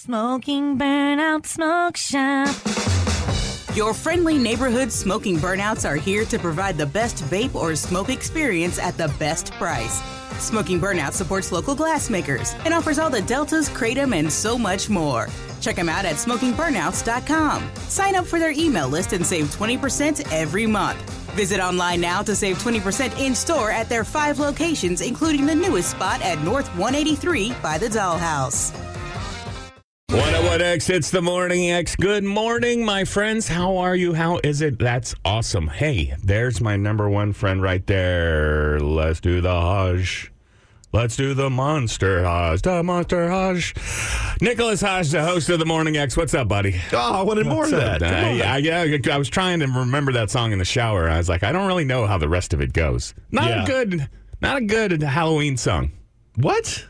Smoking Burnout Smoke Shop. Your friendly neighborhood smoking burnouts are here to provide the best vape or smoke experience at the best price. Smoking Burnout supports local glassmakers and offers all the Deltas, Kratom, and so much more. Check them out at smokingburnouts.com. Sign up for their email list and save 20% every month. Visit online now to save 20% in store at their five locations, including the newest spot at North 183 by the Dollhouse. 101 X, it's the morning X. Good morning, my friends. How are you? How is it? That's awesome. Hey, there's my number one friend right there. Let's do the Hodge. Let's do the Monster Hodge. The Monster Hodge. Nicholas Hajda, the host of the Morning X. What's up, buddy? Oh, I wanted more of that. I. I, yeah, I was trying to remember that song in the shower. I was like, I don't really know how the rest of it goes. Not Yeah. a good, not a good Halloween song. what?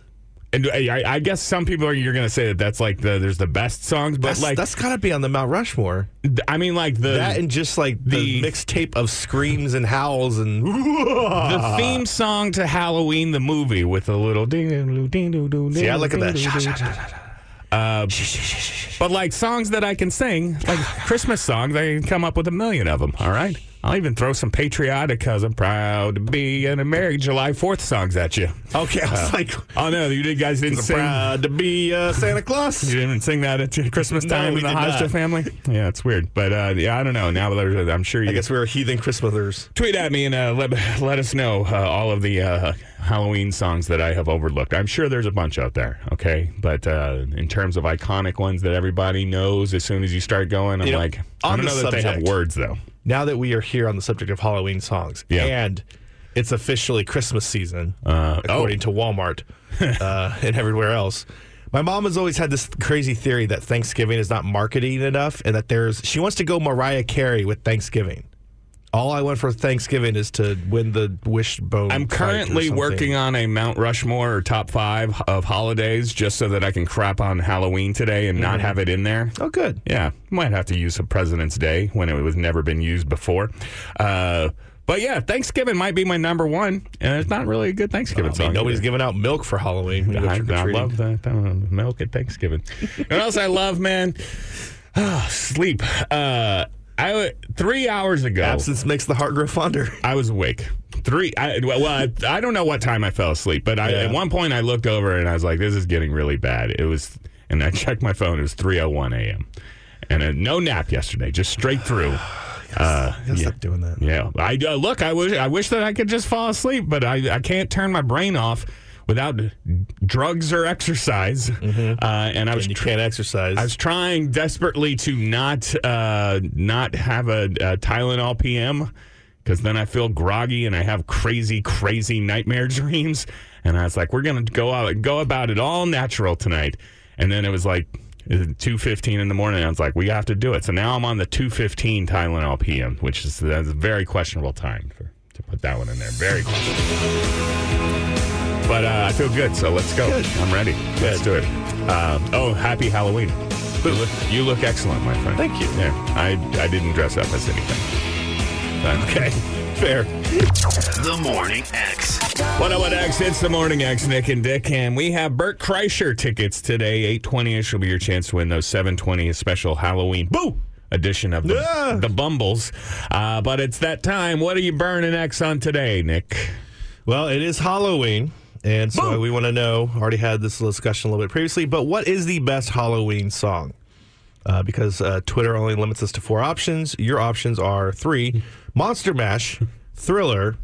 And I, I guess some people are you're gonna say that that's like the there's the best songs, but That's, like that's got to be on the Mount Rushmore. I mean like the that and just like the, the- mixtape of screams and howls and the theme song to Halloween the movie with a little ding ding ding ding ding. See, I look at that. Uh, but like songs that I can sing, like Christmas songs, I can come up with a million of them. All right, I'll even throw some patriotic because I'm proud to be an American July Fourth songs at you. Okay, I was like, Oh no, you did- guys didn't sing. proud to be uh, Santa Claus. You didn't sing that at Christmas time we in the did family. Yeah, it's weird, but uh, yeah, I don't know. Now I'm sure you I guess we were heathen Christmasers. tweet at me and uh, let, let us know uh, all of the uh, Halloween songs that I have overlooked. I'm sure there's a bunch out there, okay? But uh, in terms of iconic ones that everybody knows as soon as you start going, I'm You know, like, I don't know that they have words, though. Now that we are here on the subject of Halloween songs, Yeah. and it's officially Christmas season, Uh, according to Walmart uh, and everywhere else. My mom has always had this crazy theory that Thanksgiving is not marketing enough, and that there's she wants to go Mariah Carey with Thanksgiving. All I want for Thanksgiving is to win the wishbone. I'm currently working on a Mount Rushmore or top five of holidays just so that I can crap on Halloween today and Mm-hmm. not have it in there. Oh, good. Yeah, might have to use a President's Day when it was never been used before. Uh, but yeah, Thanksgiving might be my number one, and it's not really a good Thanksgiving I song. mean, nobody's either. giving out milk for Halloween. when you go I, I love that uh, milk at Thanksgiving. what else I love, man? Oh, sleep. Uh, I three hours ago. Absence makes the heart grow fonder. I was awake. Three. I, well, I, I don't know what time I fell asleep, but I, Yeah. at one point I looked over and I was like, "This is getting really bad." It was, and I checked my phone. It was three oh one a.m. and uh, no nap yesterday, just straight through. Uh, yeah. stop doing that. Yeah, I uh, look. I wish I wish that I could just fall asleep, but I I can't turn my brain off without drugs or exercise. Uh, and I was And you tr- can't exercise. I was trying desperately to not uh, not have a, a Tylenol PM because then I feel groggy and I have crazy, crazy nightmare dreams. And I was like, we're gonna go out go about it all natural tonight. And then it was like two fifteen in the morning. I was like, we have to do it. So now I'm on the two fifteen Tylenol PM, which is that's a very questionable time for to put that one in there. Very questionable. But uh, I feel good, so let's go. I'm ready. Let's do it. Uh, oh, happy Halloween. You look, you look excellent, my friend. Thank you. Yeah, I, I didn't dress up as anything. But- okay, fair. The Morning X. 101 X, it's the morning X, Nick and Dick, and we have Bert Kreischer tickets today. 820ish will be your chance to win those 720 special Halloween boo edition of the, Yeah. the Bumbles. Uh, but it's that time. What are you burning X on today, Nick? Well, it is Halloween, and so we want to know. Already had this discussion a little bit previously, but what is the best Halloween song? Uh, because uh, Twitter only limits us to four options. Your options are three: Monster Mash, Thriller,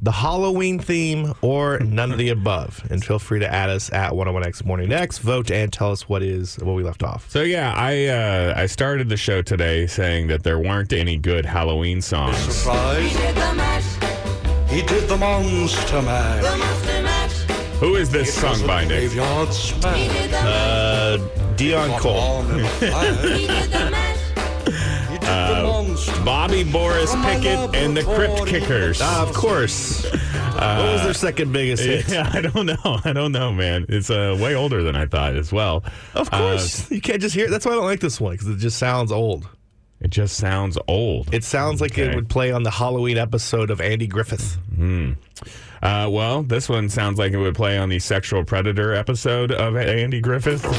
the Halloween theme, or none of the above. And feel free to add us at 101x Morning X. Vote and tell us what is what we left off. So yeah, I uh, I started the show today saying that there weren't any good Halloween songs. Surprise. He did the mash. He did the monster mash. The monster mash. Who is this song by Nick? Graveyard. Uh, Dion Cole. On and fire. He did the mash. He did the monster. Bobby Boris Pickett and the Crypt Kickers. Ah, of course. what was their second biggest hit? Yeah, I don't know. I don't know, man. It's uh, way older than I thought as well. Of Uh, course. you can't just hear it. That's why I don't like this one because it just sounds old. It just sounds old. It sounds like okay. it would play on the Halloween episode of Andy Griffith. Hmm. Uh, well, this one sounds like it would play on the sexual predator episode of Andy Griffith. Boy,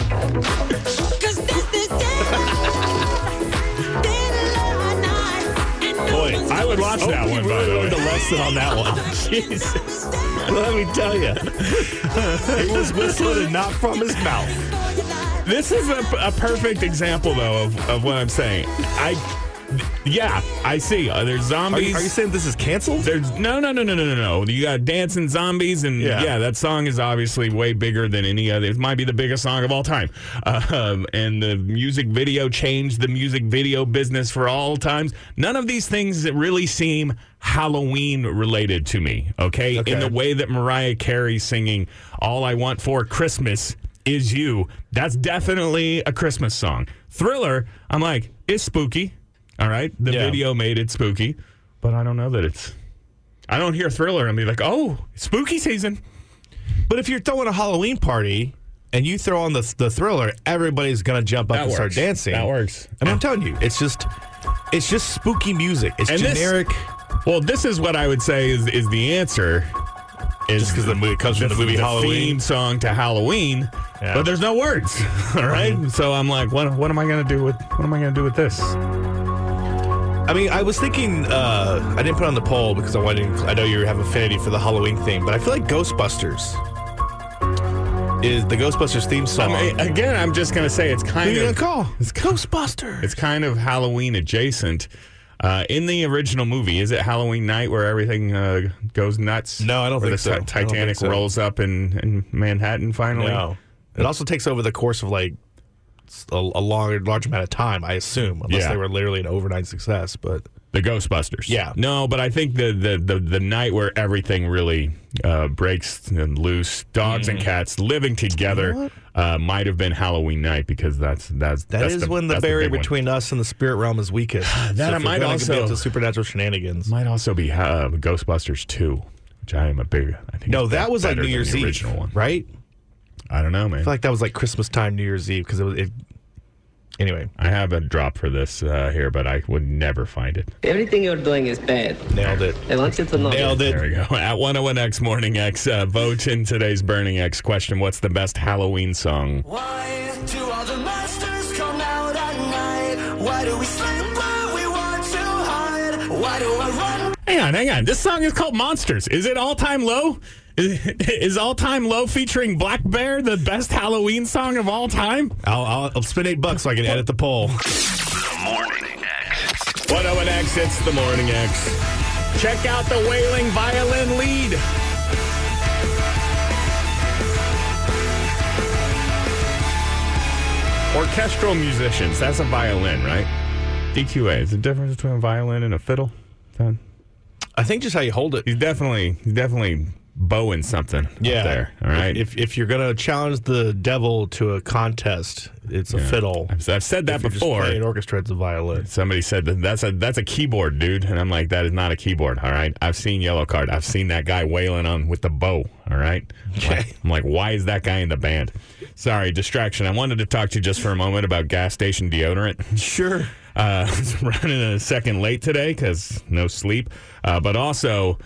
I would watch oh, that one. Really by the way, the lesson on that one. Jesus, let me tell you, he was whistling and not from his mouth. This is a, a perfect example, though, of, of what I'm saying. I, yeah, I see. Uh, there's Are zombies. you, are you saying this is canceled? There's no, no, no, no, no, no, no. You got dancing zombies, and Yeah. yeah. that song is obviously way bigger than any other. It might be the biggest song of all time. Um, and the music video changed the music video business for all times. None of these things really seem Halloween related to me. Okay? Okay. in the way that Mariah Carey singing "All I Want for Christmas." Is you. That's definitely a Christmas song. Thriller, I'm like, it's spooky. All right. The Yeah. video made it spooky, but I don't know that it's I don't hear thriller and be like, oh, spooky season. But if you're throwing a Halloween party and you throw on the, the thriller, everybody's going to jump up That and start dancing. That works. I mean, I'm telling you, it's just it's just spooky music. It's And this- generic. Well, this is what I would say is is the answer. Is Just 'cause the movie comes from the movie Halloween. theme song to Halloween, Yeah. but there's no words. All right, so I'm like, what what am I gonna do with what am I gonna do with this? I mean, I was thinking uh, I didn't put on the poll because I wanted. I know you have affinity for the Halloween theme, but I feel like Ghostbusters is the Ghostbusters theme I song. mean, again, I'm just gonna say it's Who kind you gonna of call? It's Ghostbusters. it's kind of Halloween adjacent. Uh, in the original movie, is it Halloween night where everything uh, goes nuts? No, I don't Where think so. the I Ti- don't think Titanic so. rolls up in, in Manhattan finally. no, it also takes over the course of like a, a long, large amount of time. I assume, unless Yeah. they were literally an overnight success. But The Ghostbusters. Yeah. No, but I think the the the, the night where everything really uh, breaks and loose, dogs and cats living together, uh, might have been Halloween night because that's that's that that's is when the that's barrier big one. between us and the spirit realm is weakest. That if might gonna also- be up supernatural shenanigans. might also be uh, Ghostbusters two, which I am a big. I think No, is that was like better New than Year's the Eve, original one. right? I don't know, man. I feel like that was like Christmas time, New Year's Eve, because it was. It, anyway, I have a drop for this uh, here, but I would never find it. Everything you're doing is bad. nailed it. I want you to know. Nailed it. There we go. At 101X Morning X, uh, vote in today's Burning X question. What's the best Halloween song? Why do all the monsters come out at night? Why do we sleep when we want to hide? Why do I run? Hang on, hang on. This song is called Monsters. Is it All Time Low? Is, is All Time Low featuring blackbear the best Halloween song of all time? I'll, I'll, I'll spend eight bucks so I can edit the poll. The Morning oh X. 101X, it's the Morning X. Check out the wailing violin lead. Orchestral musicians, that's a violin, right? DQA, is the difference between a violin and a fiddle? Son? I think just how you hold it. He's definitely, he's definitely bowing something up there. All right. If if you're gonna challenge the devil to a contest, it's a fiddle. I've, I've said that If you're just before. playing orchestra, it's a violin. Somebody said that that's a that's a keyboard, dude, and I'm like, that is not a keyboard. All right, I've seen Yellowcard. I've seen that guy wailing on with the bow. All right, Okay. I'm like, why is that guy in the band? Sorry, distraction. I wanted to talk to you just for a moment about gas station deodorant. Sure. Uh, I was running a second late today because no sleep, uh, but also.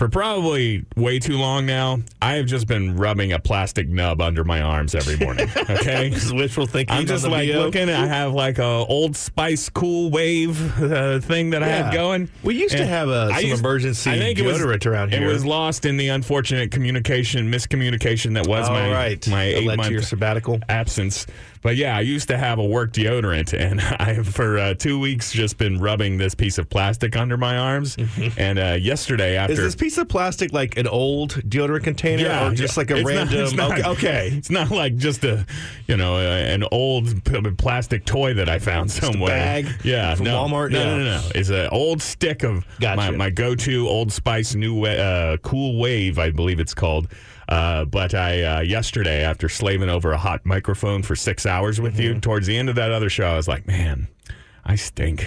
For probably way too long now, I have just been rubbing a plastic nub under my arms every morning. Okay, Just wishful thinking. I'm just like looking. I have like a Old Spice Cool Wave uh, thing that I Yeah. had going. We used to have, uh, I some emergency I think was- deodorant around here. It was lost in the unfortunate communication, miscommunication that was All my right. my eight month sabbatical. absence. But yeah, I used to have a work deodorant, and I have for uh, two weeks just been rubbing this piece of plastic under my arms. And uh, yesterday, after Mm-hmm. Is this piece of plastic like an old deodorant container, or just yeah. like a It's not- random? it's not- okay, okay. It's not like just a, you know, a, an old p- plastic toy that I found somewhere. bag yeah, from no, Walmart? No, Yeah. no, no, no. It's an old stick of Gotcha. my, my go-to Old Spice new uh, Cool Wave, I believe it's called. Uh, but I uh, yesterday, after slaving over a hot microphone for six hours with Mm-hmm. you, towards the end of that other show, I was like, man, I stink.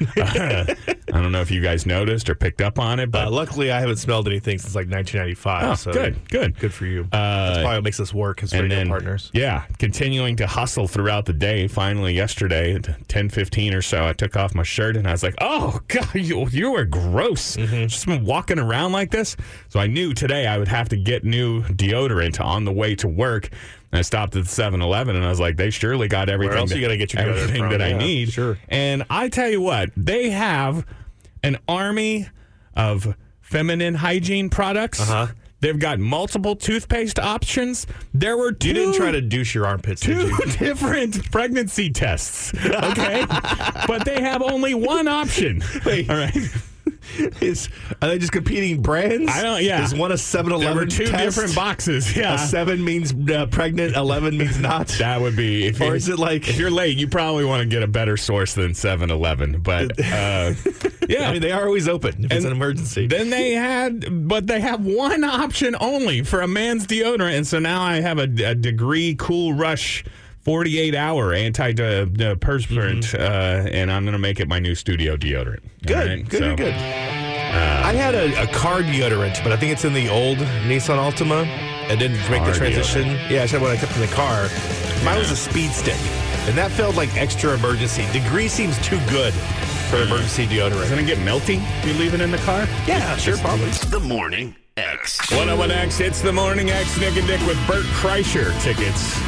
I don't know if you guys noticed or picked up on it, but Uh, luckily, I haven't smelled anything since like 1995. Oh, so good, good. good for you. Uh, That's probably what makes us work as radio partners. Yeah, continuing to hustle throughout the day. Finally, yesterday at ten fifteen or so, I took off my shirt and I was like, "Oh God, you you are gross." Mm-hmm. Just been walking around like this, so I knew today I would have to get new deodorant on the way to work. And I stopped at 7-Eleven and I was like, "They surely got everything. else that, you gonna get your everything from? that I need." sure. And I tell you what, they have an army of feminine hygiene products. Uh-huh. They've got multiple toothpaste options. There were two You didn't try to douche your armpits, two you? different pregnancy tests. Okay, but they have only one option. Wait. All right. Is are they just competing brands? I don't- yeah. Is one a Seven There Eleven? were two different boxes. Yeah. A seven means uh, pregnant. Eleven means not. That would be. If Or is it like- if you're late, you probably want to get a better source than 7-Eleven. But uh, yeah, I mean, they are always open if it's an emergency. Then they had, but they have one option only for a man's deodorant, and so now I have a, a degree Cool Rush. 48 hour antiperspirant, uh, mm-hmm. uh, and I'm going to make it my new studio deodorant. Good, right? good, So, good, good. I had a, a car deodorant, but I think it's in the old Nissan Altima. I didn't make the transition. Yeah, I said when I kept in the car. Mine was a speed stick, and that felt like extra emergency. Degree seems too good for mm. emergency deodorant. Is it going to get melty if you leave it in the car? Yeah, sure, probably. The Morning X. 101X, it's the Morning X, Nick and Dick with Bert Kreischer tickets.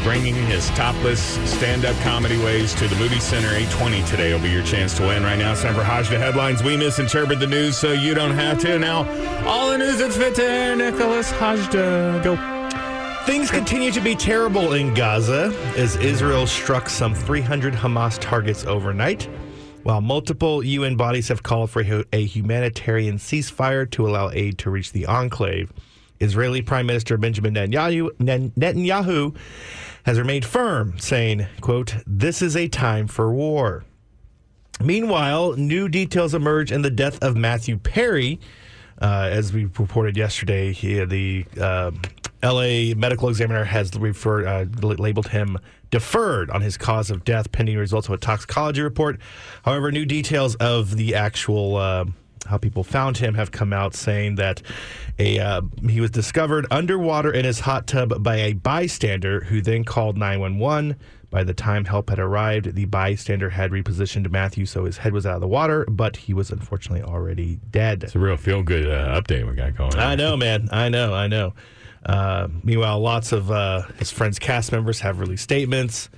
Bringing his topless stand-up comedy ways to the Moody Center 820 today. Will be your chance to win. Right now, it's time for Hajda headlines. We misinterpret the news so you don't have to. Now, all the news that's fit to air. Nicholas Hajda, uh, go. Things continue to be terrible in Gaza as Israel struck some 300 Hamas targets overnight. While multiple UN bodies have called for a humanitarian ceasefire to allow aid to reach the enclave, Israeli Prime Minister Benjamin Netanyahu, Netanyahu has remained firm, saying, quote, this is a time for war. Meanwhile, new details emerge in the death of Matthew Perry. Uh, as we reported yesterday, he, the uh, LA medical examiner has referred, uh, labeled him deferred on his cause of death pending results of a toxicology report. However, new details of the actual uh, how people found him have come out saying that a uh, he was discovered underwater in his hot tub by a bystander who then called 911. By the time help had arrived, the bystander had repositioned Matthew so his head was out of the water, but he was unfortunately already dead. It's a real feel-good uh, update we got going on. I know, man. I know. I know. Uh, meanwhile, lots of uh, his friends' cast members have released statements.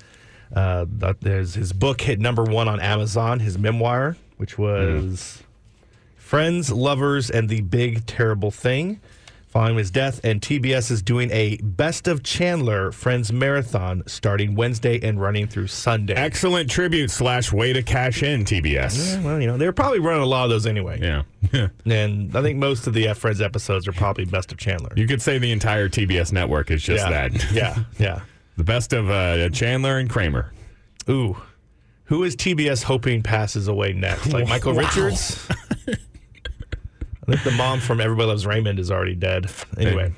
Uh, there's his book hit number one on Amazon, his memoir, which was Friends, Lovers, and the Big Terrible Thing. Following his death, and TBS is doing a Best of Chandler Friends marathon starting Wednesday and running through Sunday. Excellent tribute slash way to cash in, TBS. Yeah, well, you know, they're probably running a lot of those anyway. Yeah. And I think most of the F Friends episodes are probably Best of Chandler. you could say the entire TBS network is just yeah. that. yeah, yeah. The best of uh, Chandler and Kramer. Ooh. Who is TBS hoping passes away next? Like Michael Wow. Richards? I think the mom from Everybody Loves Raymond is already dead. Anyway.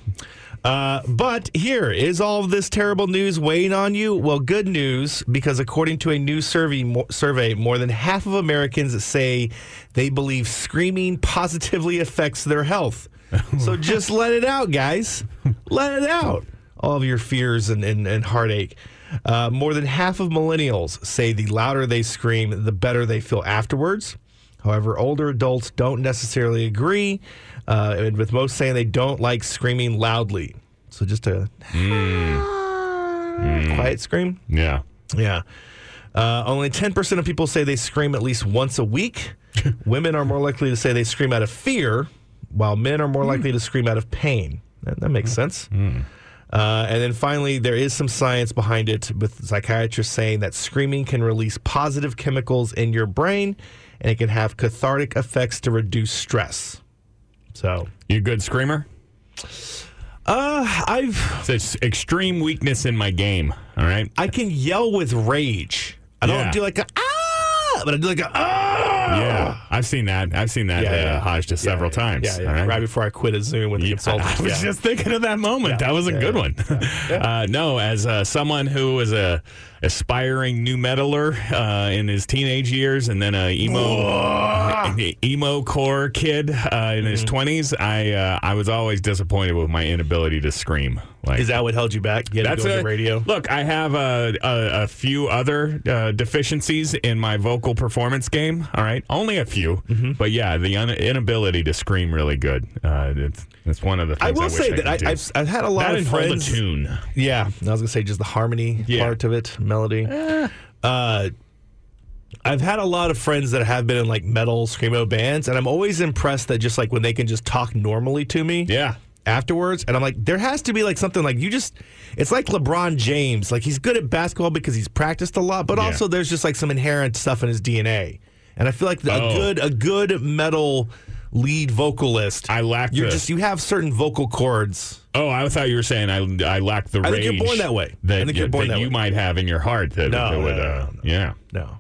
Uh, but here is all of this terrible news weighing on you. Well, good news because according to a new survey, mo- survey, more than half of Americans say they believe screaming positively affects their health. so just let it out, guys. Let it out. All of your fears and, and, and heartache. Uh, more than half of millennials say the louder they scream, the better they feel afterwards. However, older adults don't necessarily agree, uh, and with most saying they don't like screaming loudly. So just a quiet scream. Yeah. Yeah. Uh, only 10% of people say they scream at least once a week. Women are more likely to say they scream out of fear, while men are more likely to scream out of pain. That, that makes sense. Uh, and then finally, there is some science behind it, with psychiatrists saying that screaming can release positive chemicals in your brain and it can have cathartic effects to reduce stress. So, You a good screamer? uh, I've It's extreme weakness in my game. All right. I can yell with rage. I don't do like a ah, but I do like a ah. Yeah. I've seen that. I've seen that Yeah, uh, yeah. Hajda several yeah, times. Yeah, right? Right before I quit a Zoom with the Yeah, consultant. I was just thinking of that moment. That was a good one. Uh, no, as uh, someone who was a aspiring new metaler uh, in his teenage years, and then a emo emo core kid uh, in his Mm-hmm. twenties, I uh, I was always disappointed with my inability to scream. Like Is that what held you back? Getting that's to a radio. Look, I have a, a, a few other uh, deficiencies in my vocal performance game. All right, only a few, Mm-hmm. but yeah, the un- inability to scream really good. Uh, it's, it's one of the I things I, will wish say I that I I've I've had a lot that of and hold a friends. tune. Yeah, I was gonna say just the harmony Yeah. part of it, melody. Uh, I've had a lot of friends that have been in like metal screamo bands, and I'm always impressed that just like when they can just talk normally to me. Yeah. Afterwards, and I'm like, there has to be like something like you just. It's like LeBron James, like he's good at basketball because he's practiced a lot, but Yeah. also there's just like some inherent stuff in his DNA, and I feel like the, Oh. a good a good metal lead vocalist. I lack You're just you have certain vocal cords. Oh, I thought you were saying I I lack the I rage. think you're born that way. That, I think you're born that that you way. might have in your heart. That, No, that would, no, no, uh, no, no. yeah. No,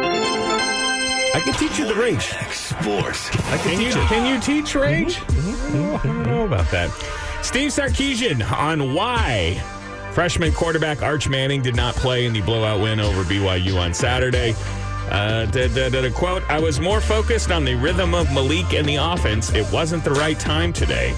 I can teach you the rage. Sports. I can Can you teach it. can you teach rage? Mm-hmm. I don't know about that. Steve Sarkisian on why freshman quarterback Arch Manning did not play in the blowout win over BYU on Saturday. Uh, quote: "I was more focused on the rhythm of Maalik and the offense. It wasn't the right time today."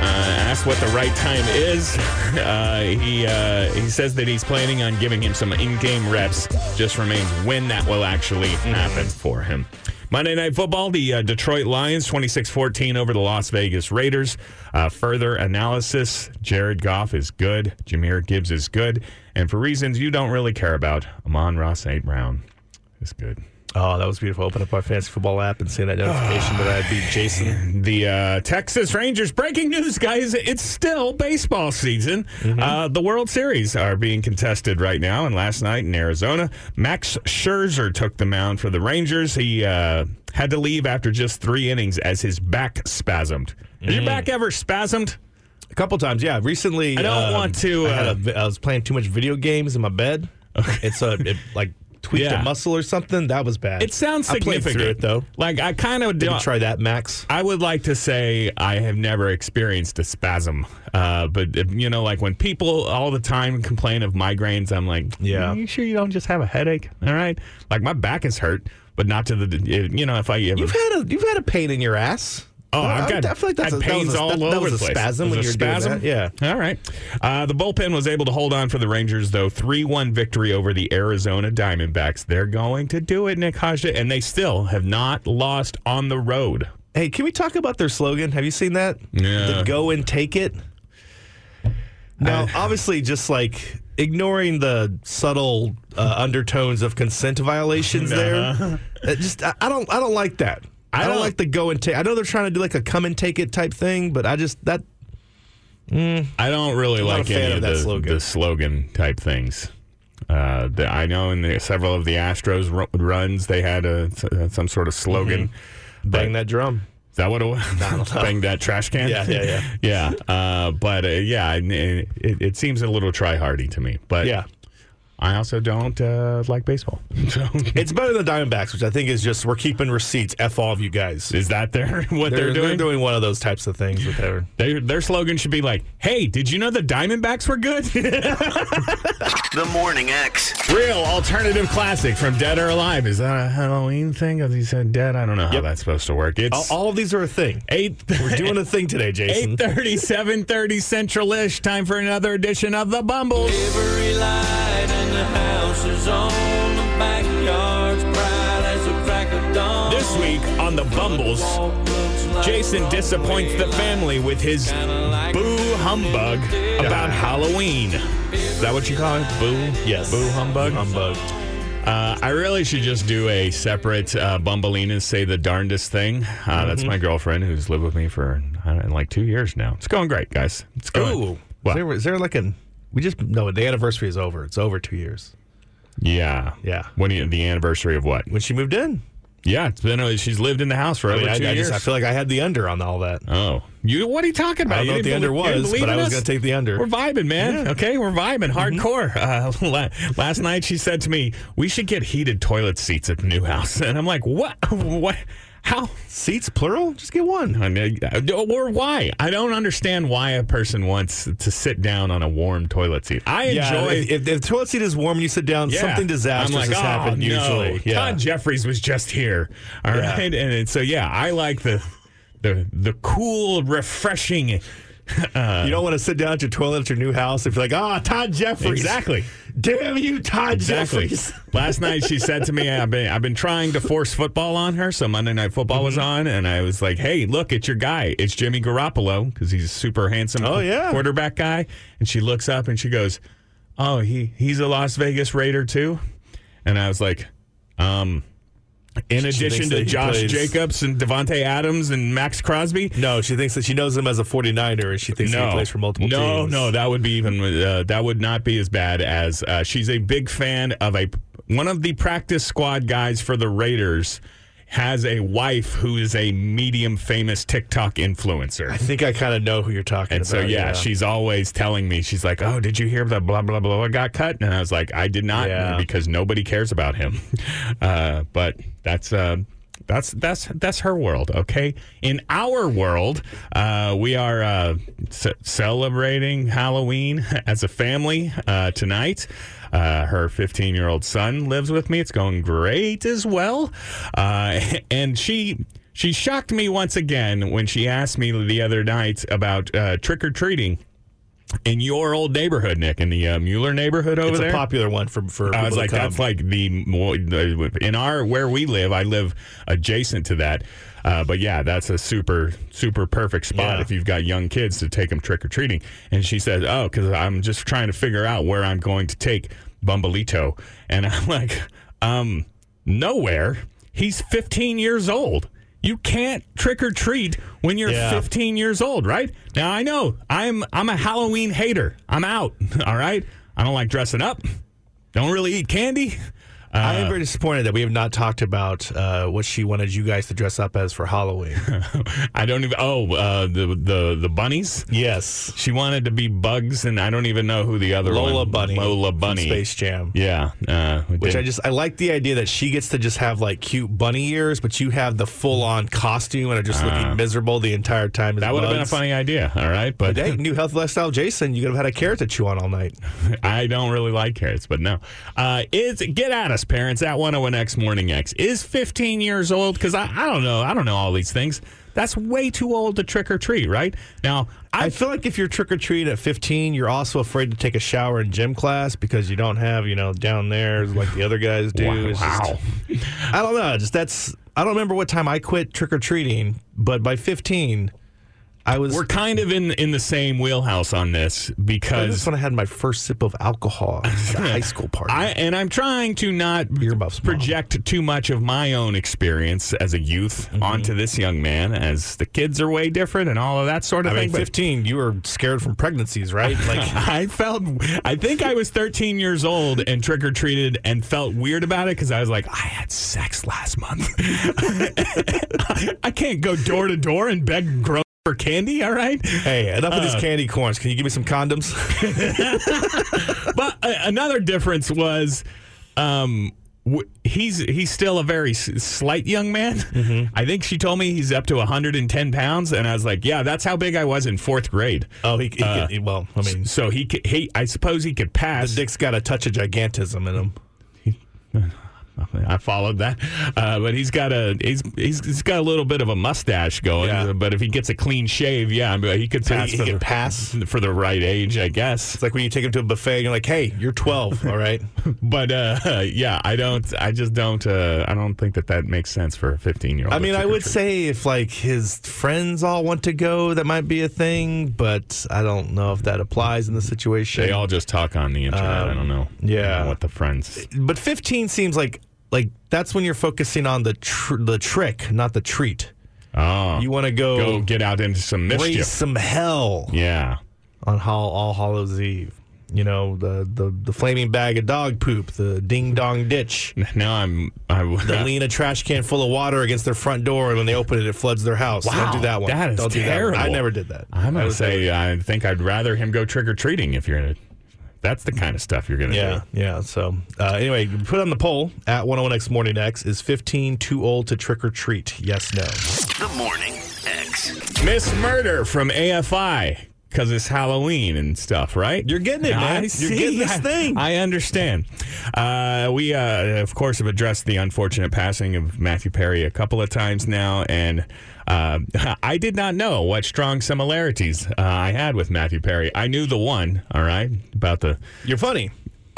Uh, asked what the right time is, uh, he uh, he says that he's planning on giving him some in-game reps. Just remains when that will actually happen for him. Monday Night Football, the uh, Detroit Lions 26-14 over the Las Vegas Raiders. Uh, further analysis, Jared Goff is good. Jahmyr Gibbs is good. And for reasons you don't really care about, Amon-Ra St. Brown is good. Oh, that was beautiful. Open up our fantasy football app and seeing that notification that I beat Jason. The uh, Texas Rangers breaking news, guys. It's still baseball season. Uh, the World Series are being contested right now. And last night in Arizona, Max Scherzer took the mound for the Rangers. He uh, had to leave after just three innings as his back spasmed. Has your back ever spasmed? A couple times, yeah. Recently, I don't um, want to, I, uh, a was playing too much video games in my bed. Okay. It's a it, like tweaked Yeah. a muscle or something. That was bad. It sounds I played significant. through it though. Like I kind of Didn't try that, Max. I would like to say I have never experienced a spasm, uh, but uh, you know, like when people all the time complain of migraines, I'm like, Yeah. Are you sure you don't just have a headache? All right, like my back is hurt, but not to the, you know, if I ever, You've had a you've had a pain in your ass. Oh, I- I've got I feel like that's a, that pains a, all that, over that was the a place. spasm when you're a doing spasm? that. Yeah. All right. Uh, the bullpen was able to hold on for the Rangers, though. 3 1 victory over the Arizona Diamondbacks. They're going to do it, Nick and they still have not lost on the road. Hey, can we talk about their slogan? Have you seen that? Yeah. The go and take it. Now, obviously, just like ignoring the subtle uh, undertones of consent violations there. Just I, I don't I don't like that. I, don't, don't- like the go and take. I know they're trying to do like a come and take it type thing, but I just that I don't really not a like any of of that the slogan. the slogan type things. Uh, the, I know in the, several of the Astros ru- runs, they had a, some sort of slogan. bang that drum. Is that what it was? Bang that trash can? Yeah, yeah, yeah. Uh, but uh, yeah, it, it, it seems a little try hardy to me. But Yeah. I also don't uh, like baseball. So It's better than Diamondbacks, which I think is just we're keeping receipts. F all of you guys. is that their what they're, They're, doing? they're doing one of those types of things with their. Their, their slogan should be like, "Hey, did you know the Diamondbacks were good?" The Morning X. Real alternative classic from Dead or Alive. Is that a Halloween thing? Because he said dead. I don't know how that's supposed to work. All, It's all of these are a thing. eight. We're doing a thing today, Jason. 8.30, 7.30 Central-ish. Time for another edition of The Bumbles. On. The backyard's bright as a crack of dawn. This week on The Bumbles, Jason disappoints the family with his boo humbug about Halloween. Is that what you call it? Boo? Yes. Boo humbug? Humbug. Uh, I really should just do a separate uh, Bumbleina say the darndest thing. Uh, That's Mm-hmm. my girlfriend who's lived with me for I don't know, like two years now. It's going great, guys. It's going. Ooh. Is What? there, is there like an. We just. No, the anniversary is over. It's over two years. Yeah. Yeah. When you, the anniversary of what? When she moved in. Yeah, it's been. uh, She's lived in the house for I, mean, I, two I years. just, I feel like I had the under on all that. Oh, you? What are you talking about? I don't know what the under believe- was, but I was going to take the under. We're vibing, man. Okay, we're vibing Mm-hmm. hardcore. Uh, last night she said to me, "We should get heated toilet seats at the new house," and I'm like, "What? What? How?" Seats plural? Just get one. I mean, or why? I don't understand why a person wants to sit down on a warm toilet seat. I Yeah, enjoy. if, if the toilet seat is warm and you sit down, Yeah. something disastrous like, has oh, happened no. usually. Yeah. Todd Jeffries was just here. All right, and, and so yeah, I like the the the cool, refreshing. You don't want to sit down at your toilet at your new house if you're like, ah, Todd Jeffries. Exactly. Damn you, Todd Exactly. Jeffries. Last night she said to me, "I've been I've been trying to force football on her." So Monday Night Football was Mm-hmm. on, and I was like, "Hey, look, it's your guy. It's Jimmy Garoppolo because he's a super handsome Oh, yeah. quarterback guy." And she looks up and she goes, oh, he he's a Las Vegas Raider too, and I was like, um. In addition to Josh plays- Jacobs and Davante Adams and Maxx Crosby, No, she thinks that she knows him as a 49er and she thinks that he plays for multiple no, teams. No, no, that would be even uh, that would not be as bad as uh, she's a big fan of a one of the practice squad guys for the Raiders has a wife who is a medium famous TikTok influencer. I think I kind of know who you're talking And about. so yeah, she's always telling me she's like, "Oh, did you hear the blah blah blah got cut?" And I was like, "I did not Yeah. because nobody cares about him." Uh, but that's uh, that's that's that's her world. Okay, in our world, uh, we are uh, c- celebrating Halloween as a family uh, tonight. Uh, her 15 year old son lives with me. It's going great as well. Uh, and she she shocked me once again when she asked me the other night about uh, trick or treating in your old neighborhood, Nick, in the uh, Mueller neighborhood over It's there. a popular one for for. I was like, that's like the in our where we live. I live adjacent to that, uh, but yeah, that's a super super perfect spot Yeah. if you've got young kids to take them trick or treating. And she says, "Oh, because I'm just trying to figure out where I'm going to take Bumbleito," and I'm like, um, nowhere. He's 15 years old. You can't trick or treat when you're Yeah. 15 years old, right? Now I know I'm I'm a Halloween hater. I'm out. All right. I don't like dressing up. Don't really eat candy. I am very disappointed that we have not talked about uh, what she wanted you guys to dress up as for Halloween. I don't even. Oh, uh, the the the bunnies. yes, She wanted to be bugs, and I don't even know who the other Lola one. Bunny. Lola Bunny. Space Jam. Yeah. Uh, Which I just I like the idea that she gets to just have like cute bunny ears, but you have the full on costume and are just looking miserable the entire time. as that would have been a funny idea. All right, but But hey, new health lifestyle, Jason. You could have had a carrot to chew on all night. I don't really like carrots, but no. Uh, is get at parents at 101X Morning X. Is 15 years old? Because I, I don't know. I don't know all these things. That's way too old to trick or treat, right? Now, I I, feel like if you're trick or treat at 15, you're also afraid to take a shower in gym class because you don't have, you know, down there like the other guys do. wow. Just-. I don't know. Just that's. I don't remember what time I quit trick or treating, but by 15, I was. We're kind of in in the same wheelhouse on this because just when I had my first sip of alcohol at a high school party. I and I'm trying to not Earmuffs, Mom. project too much of my own experience as a youth Mm-hmm. onto this young man, as the kids are way different and all of that sort of I thing. mean, but 15, you were scared from pregnancies, right? Like, I felt, I think I was 13 years old and trick or treated and felt weird about it because I was like, I had sex last month. I can't go door to door and beg grown for candy. All right. hey, enough of Uh. these candy corns. Can you give me some condoms? But uh, another difference was, um, w- he's he's still a very s- slight young man. Mm-hmm. I think she told me he's up to 110 pounds, and I was like, yeah, that's how big I was in fourth grade. oh, he, he, Uh, could- well, I mean, So he, he I suppose he could the pass. dick's got a touch of gigantism in him. I followed that, uh, but he's got a he's, he's he's got a little bit of a mustache going. Yeah. But if he gets a clean shave, yeah, he could pass he- for he the could pass? for the right age, I guess. It's like when you take him to a buffet and you're like, hey, you're 12, all right? But uh, yeah, I don't. I just don't. Uh, I don't think that that makes sense for a 15 year old. I mean, I would say if like his friends all want to go, that might be a thing, but I don't know if that applies in the situation. they all just talk on the internet. I don't know. Um, yeah. I don't know what the friends. but 15 seems like like that's when you're focusing on the tr- the trick, not the treat. Oh, You want to go, go get out into some raise some hell Yeah. on Hall, All Hallows Eve. You know the, the the flaming bag of dog poop, the ding dong ditch, Now I'm. I, the lean a trash can full of water against their front door, and when they open it, it floods their house. Wow, don't do that one. that is don't do that. terrible. One. I never did that. I'm gonna was say I think I'd rather him go trick or treating if you're gonna. That's the kind of stuff you're gonna Yeah, do. yeah. Yeah. So uh, anyway, put on the poll at 101x Morning X. Is 15 too old to trick or treat? Yes, no. The Morning X. Miss Murder from AFI because it's Halloween and stuff, right? You're getting it, man. I You're see. getting this thing. I understand. Uh, we, uh, of course, have addressed the unfortunate passing of Matthew Perry a couple of times now, and uh, I did not know what strong similarities uh, I had with Matthew Perry. I knew the one, all right, about the You're funny.